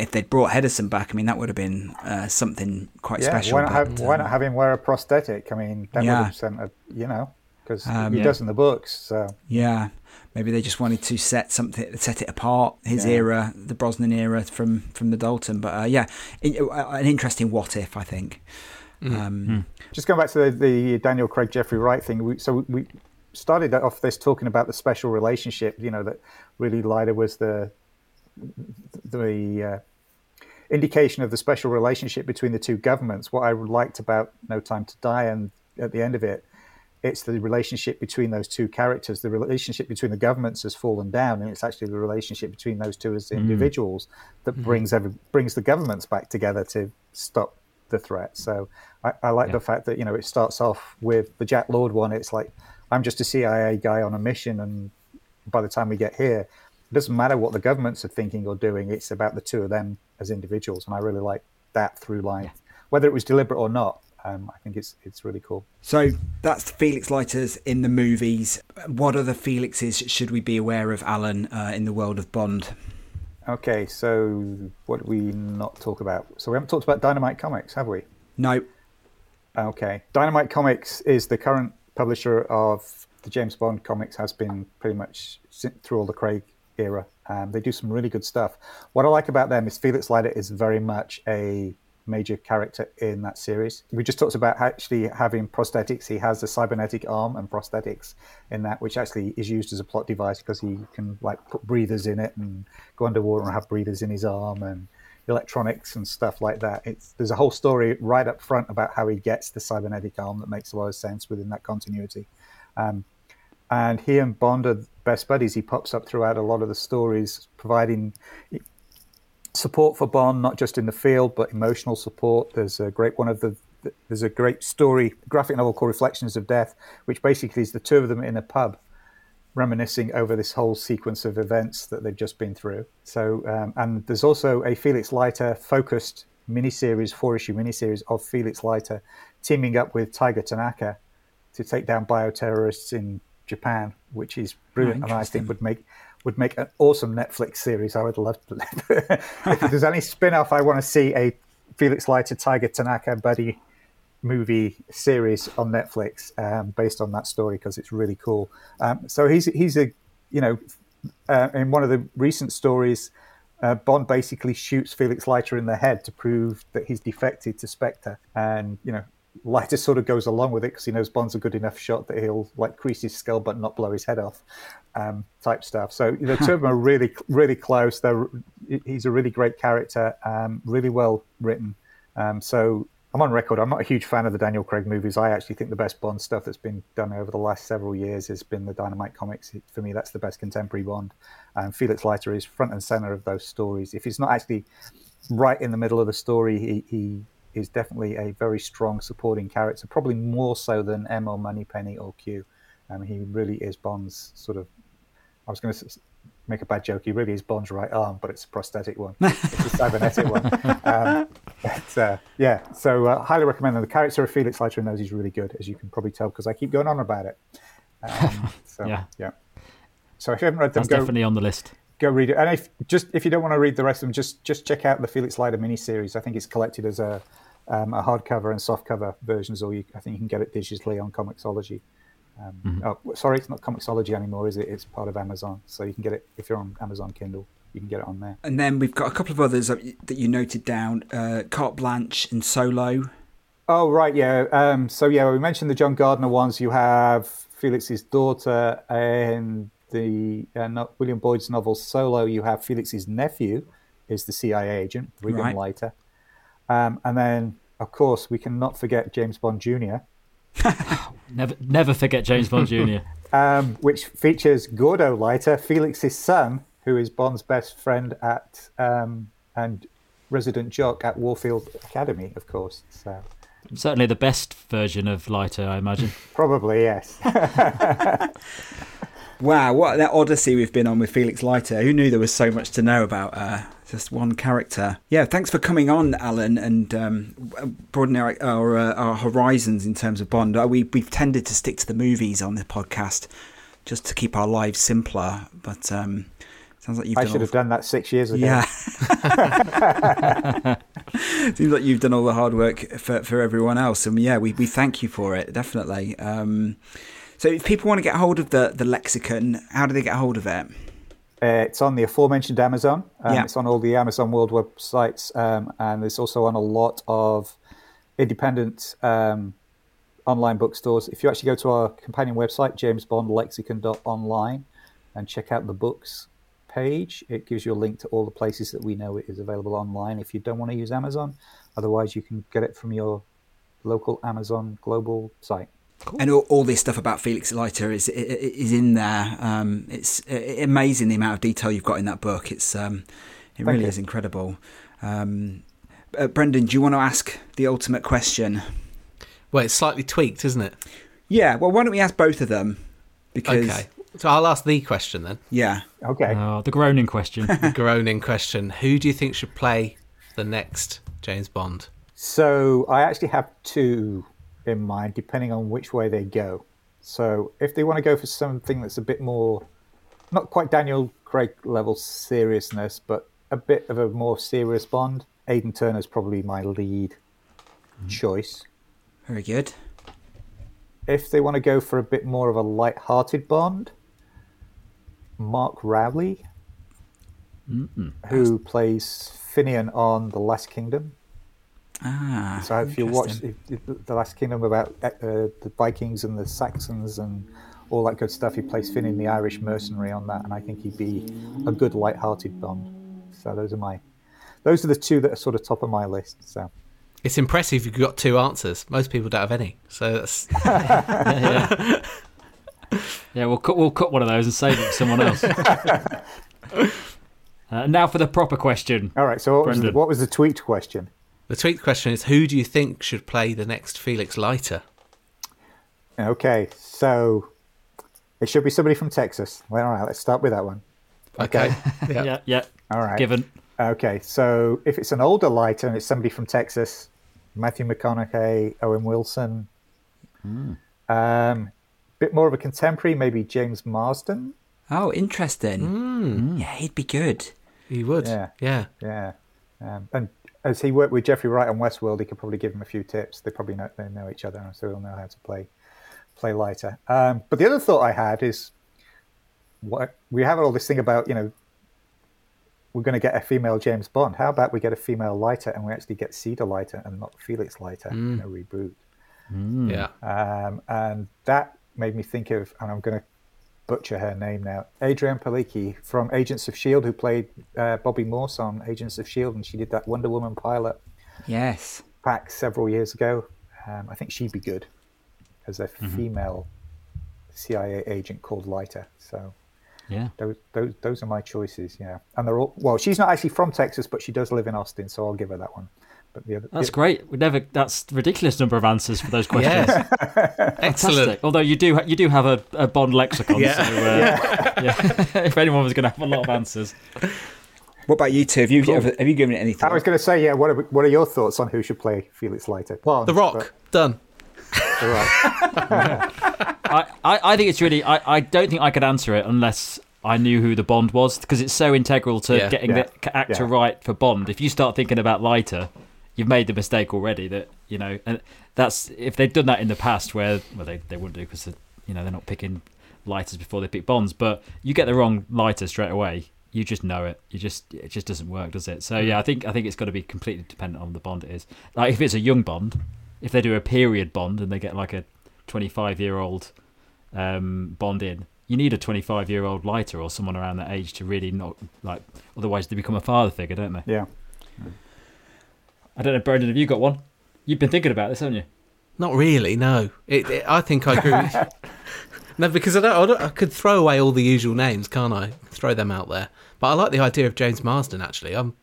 If they'd brought Hedison back, I mean, that would have been uh, something quite Yeah. special. Why not, but, have, why um, not have him wear a prosthetic? I mean, that Yeah. would have sent a, you know, because Um, he Yeah. does in the books. So Yeah, maybe they just wanted to set something, set it apart. His Yeah. era, the Brosnan era, from from the Dalton. But uh, yeah, in, uh, an interesting what if, I think. Um, just going back to the, the Daniel Craig Jeffrey Wright thing. We, so we started off this talking about the special relationship. You know that really Leiter was the the uh, indication of the special relationship between the two governments. What I liked about No Time to Die and at the end of it, it's the relationship between those two characters. The relationship between the governments has fallen down, and it's actually the relationship between those two as hmm. individuals that hmm. brings every, brings the governments back together to stop the threat. So I, I like the fact that you know it starts off with the Jack Lord one. It's like I'm just a CIA guy on a mission, and by the time we get here, it doesn't matter what the governments are thinking or doing. It's about the two of them as individuals, and I really like that through line, whether it was deliberate or not. Um, I think it's it's really cool. so that's Felix Leiter's in the movies. What other Felixes should we be aware of, Alan, uh, in the world of Bond? Okay, so what did we not talk about? So we haven't talked about Dynamite Comics, have we? No, Okay. Dynamite Comics is the current publisher of the James Bond comics, has been pretty much through all the Craig era. Um, they do some really good stuff. What I like about them is Felix Leiter is very much a major character in that series. We just talked about actually having prosthetics. He has a cybernetic arm and prosthetics in that, which actually is used as a plot device because he can like put breathers in it and go underwater and have breathers in his arm and electronics and stuff like that. It's there's a whole story right up front about how he gets the cybernetic arm that makes a lot of sense within that continuity. Um, and he and Bond are best buddies. He pops up throughout a lot of the stories, providing support for Bond, not just in the field but emotional support. There's a great one of the there's a great story graphic novel called Reflections of Death, which basically is the two of them in a pub reminiscing over this whole sequence of events that they've just been through. So, um, and there's also a Felix Leiter focused miniseries, four issue miniseries of Felix Leiter teaming up with Tiger Tanaka to take down bioterrorists in Japan, which is brilliant, and I think would make would make an awesome Netflix series. I would love to. if there's any spin off, I want to see a Felix Leiter Tiger Tanaka buddy movie series on Netflix um, based on that story because it's really cool. Um, so he's he's a you know uh, in one of the recent stories, uh, Bond basically shoots Felix Leiter in the head to prove that he's defected to Spectre, and you know. Leiter sort of goes along with it because he knows Bond's a good enough shot that he'll like crease his skull but not blow his head off, um, type stuff. So you know the two of them are really, really close. They're, he's a really great character, um, really well written. Um, so I'm on record. I'm not a huge fan of the Daniel Craig movies. I actually think the best Bond stuff that's been done over the last several years has been the Dynamite comics. For me, that's the best contemporary Bond. Um, Felix Leiter is front and center of those stories. If he's not actually right in the middle of the story, he, he is definitely a very strong supporting character, probably more so than M or Moneypenny or Q. Um, he really is Bond's sort of. I was going to make a bad joke. He really is Bond's right arm, but it's a prosthetic one. it's a cybernetic one. Um, but, uh, yeah, so uh, highly recommend them. The character of Felix Leiter in those is really good, as you can probably tell, because I keep going on about it. Um, so Yeah. yeah. So if you haven't read them, That's go definitely on the list. Go read it. And if just if you don't want to read the rest of them, just just check out the Felix Leiter miniseries. I think it's collected as a um, a hardcover and softcover versions, or you, I think you can get it digitally on Comixology. Um, oh, sorry, it's not Comixology anymore, is it? It's part of Amazon, so you can get it if you're on Amazon Kindle. You can get it on there. And then we've got a couple of others that you- that you noted down: uh, Carte Blanche and Solo. Oh right, yeah. Um, so yeah, we mentioned the John Gardner ones. You have Felix's daughter and the uh, no, William Boyd's novel Solo. You have Felix's nephew is the CIA agent, William Right. Leiter, um, and then of course we cannot forget James Bond Jr., Never, never forget James Bond Jr. um, which features Gordo Leiter, Felix's son, who is Bond's best friend at um, and resident jock at Warfield Academy, of course. So Certainly the best version of Leiter, I imagine. probably yes. Wow, what that odyssey we've been on with Felix Leiter. Who knew there was so much to know about uh, just one character? Yeah, thanks for coming on, Alan, and um, broadening our our, uh, our horizons in terms of Bond. Uh, we we've tended to stick to the movies on the podcast just to keep our lives simpler, but um, sounds like you've I should all- have done that six years ago. Yeah. Seems like you've done all the hard work for, for everyone else. And yeah, we, we thank you for it, definitely. Um, so if people want to get hold of the, the lexicon, how do they get hold of it? Uh, it's on the aforementioned Amazon. Um, Yeah. It's on all the Amazon World websites, um, and it's also on a lot of independent um, online bookstores. If you actually go to our companion website, jamesbondlexicon.online, and check out the books page, it gives you a link to all the places that we know it is available online. If you don't want to use Amazon, otherwise you can get it from your local Amazon global site. And all, all this stuff about Felix Leiter is i- i- is in there. Um, it's uh, amazing the amount of detail you've got in that book. It's um, it really you. is incredible. Um, uh, Brendan, do you want to ask the ultimate question? Well, it's slightly tweaked, isn't it? Yeah. Well, why don't we ask both of them? Because Okay. So I'll ask the question then. yeah, Okay. Oh, the groaning question. The groaning question. Who do you think should play the next James Bond? So I actually have two in mind, depending on which way they go. So if they want to go for something that's a bit more, not quite Daniel Craig level seriousness, but a bit of a more serious Bond, Aidan Turner's probably my lead mm. choice. very good. If they want to go for a bit more of a light-hearted Bond, Mark Rowley, who plays Finan on The Last Kingdom. Ah, So if you watch if, if the Last Kingdom about uh, the Vikings and the Saxons and all that good stuff, he plays Finan the Irish mercenary on that, and I think he'd be a good light-hearted Bond. So those are my, those are the two that are sort of top of my list. So It's impressive you've got two answers. Most people don't have any. So that's yeah, yeah, we'll cut we'll cut one of those and save it for someone else. Uh, now for the proper question. all right. So what was, the, what was the tweet question? The tweet question is who do you think should play the next Felix Leiter? Okay, so it should be somebody from Texas. Well, all right, let's start with that one. Okay. yeah. Yeah, yeah. All right. Given. Okay, so if it's an older Leiter and it's somebody from Texas, Matthew McConaughey, Owen Wilson, um, bit more of a contemporary, maybe James Marsden. Oh, interesting. Yeah, he'd be good. He would. Yeah. Yeah. Yeah, um, and as he worked with Jeffrey Wright on Westworld, he could probably give him a few tips. They probably know they know each other, so they'll know how to play play Leiter. Um, but the other thought I had is, what we have all this thing about you know. We're going to get a female James Bond. How about we get a female Leiter and we actually get Cedar Leiter and not Felix Leiter in a reboot? Yeah. Um, and that made me think of, and I'm going to butcher her name now, Adrianne Palicki from Agents of S.H.I.E.L.D., who played uh, Bobby Morse on Agents of S.H.I.E.L.D., and she did that Wonder Woman pilot Yes. back several years ago. Um, I think she'd be good as a female CIA agent called Leiter. So Yeah. those, those, those are my choices, yeah. And they're all, well, she's not actually from Texas, but she does live in Austin, so I'll give her that one. But the other, That's the- great. We never. That's a ridiculous number of answers for those questions. Yes. Fantastic. Excellent. Although you do you do have a, a Bond lexicon, Yeah. so uh, yeah. if anyone was going to have a lot of answers, What about you two? Have you have, have you given it any I was going to say, yeah, what are, what are your thoughts on who should play Felix Leiter? Well, The Rock. Done. The Rock. I, I, I think it's really. I, I don't think I could answer it unless I knew who the Bond was because it's so integral to Yeah. getting Yeah. the actor Yeah. right for Bond. If you start thinking about Leiter, you've made the mistake already. That you know, and that's if they'd done that in the past, where well they, they wouldn't do because you know they're not picking Leiters before they pick bonds. But you get the wrong Leiter straight away, you just know it. You just it just doesn't work, does it? So yeah, I think I think it's got to be completely dependent on the bond it is. Like if it's a young bond, if they do a period bond and they get like a 25 year old um, bond in, you need a 25 year old Leiter or someone around that age to really not like. Otherwise, they become a father figure, don't they? Yeah. I don't know, Brendan. Have you got one? You've been thinking about this, haven't you? Not really, no. It, it, I think I agree with No, because I, don't, I, don't, I could throw away all the usual names, can't I? Throw them out there. But I like the idea of James Marsden, actually. I'm,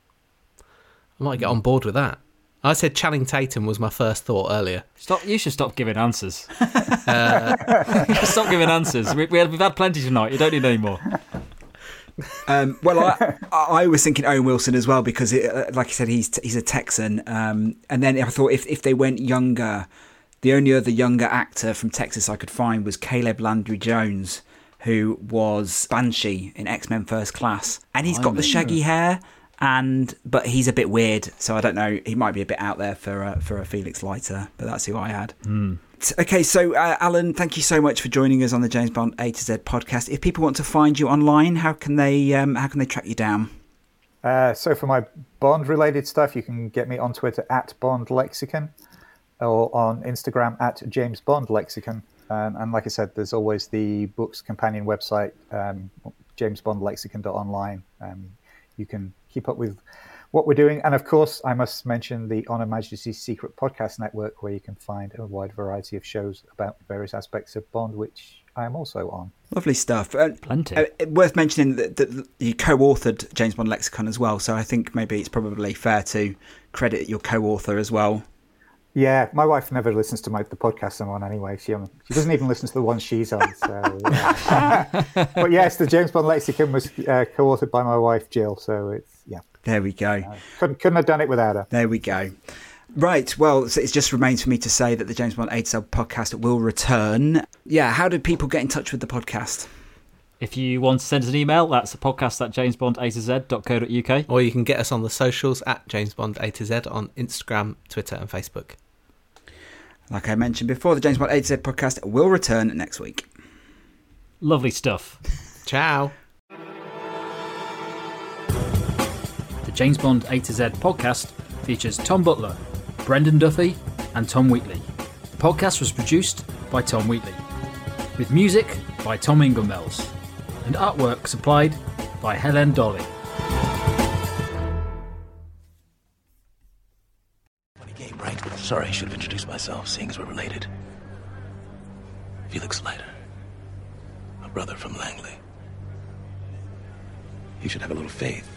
I might get on board with that. I said Channing Tatum was my first thought earlier. Stop! You should stop giving answers. uh, stop giving answers. We, we've had plenty tonight. You don't need any more. Um, well, I, I was thinking Owen Wilson as well because, it, uh, like I said, he's he's a Texan. Um, and then I thought if if they went younger, the only other younger actor from Texas I could find was Caleb Landry Jones, who was Banshee in X Men First Class, and he's got the shaggy hair. And but he's a bit weird, so I don't know. He might be a bit out there for uh, for a Felix Leiter, but that's who I had. Okay, so uh, Alan, thank you so much for joining us on the James Bond A to Z podcast. If people want to find you online, how can they um, how can they track you down? Uh, so for my Bond related stuff, you can get me on Twitter at Bond Lexicon or on Instagram at James Bond Lexicon. Um, and like I said, there's always the books companion website, um, jamesbondlexicon.online. Um, you can keep up with what we're doing. And of course, I must mention the On Her Majesty's Secret Podcast Network, where you can find a wide variety of shows about various aspects of Bond, which I am also on. Lovely stuff. Uh, Plenty. uh, worth mentioning that, that you co-authored James Bond Lexicon as well, so I think maybe it's probably fair to credit your co-author as well. Yeah, my wife never listens to my the podcast I'm on anyway. She um, she doesn't even listen to the ones she's on. So, yeah. but yes, the James Bond lexicon was uh, co-authored by my wife Jill. So it's yeah, There we go. couldn't couldn't have done it without her. There we go. Right. Well, so it just remains for me to say that the James Bond A to Z podcast will return. Yeah. How do people get in touch with the podcast? If you want to send us an email, that's the podcast at jamesbondatoz.co.uk. Or you can get us on the socials at James Bond A to Z on Instagram, Twitter, and Facebook. Like I mentioned before, the James Bond A to Z podcast will return next week. Lovely stuff. Ciao. James Bond A to Z podcast features Tom Butler, Brendan Duffy, and Tom Wheatley. The podcast was produced by Tom Wheatley, with music by Tom Inglemells, and artwork supplied by Helen Dolly. Game, right? Sorry, I should have introduced myself, seeing as we're related. Felix Leiter. A brother from Langley. You should have a little faith.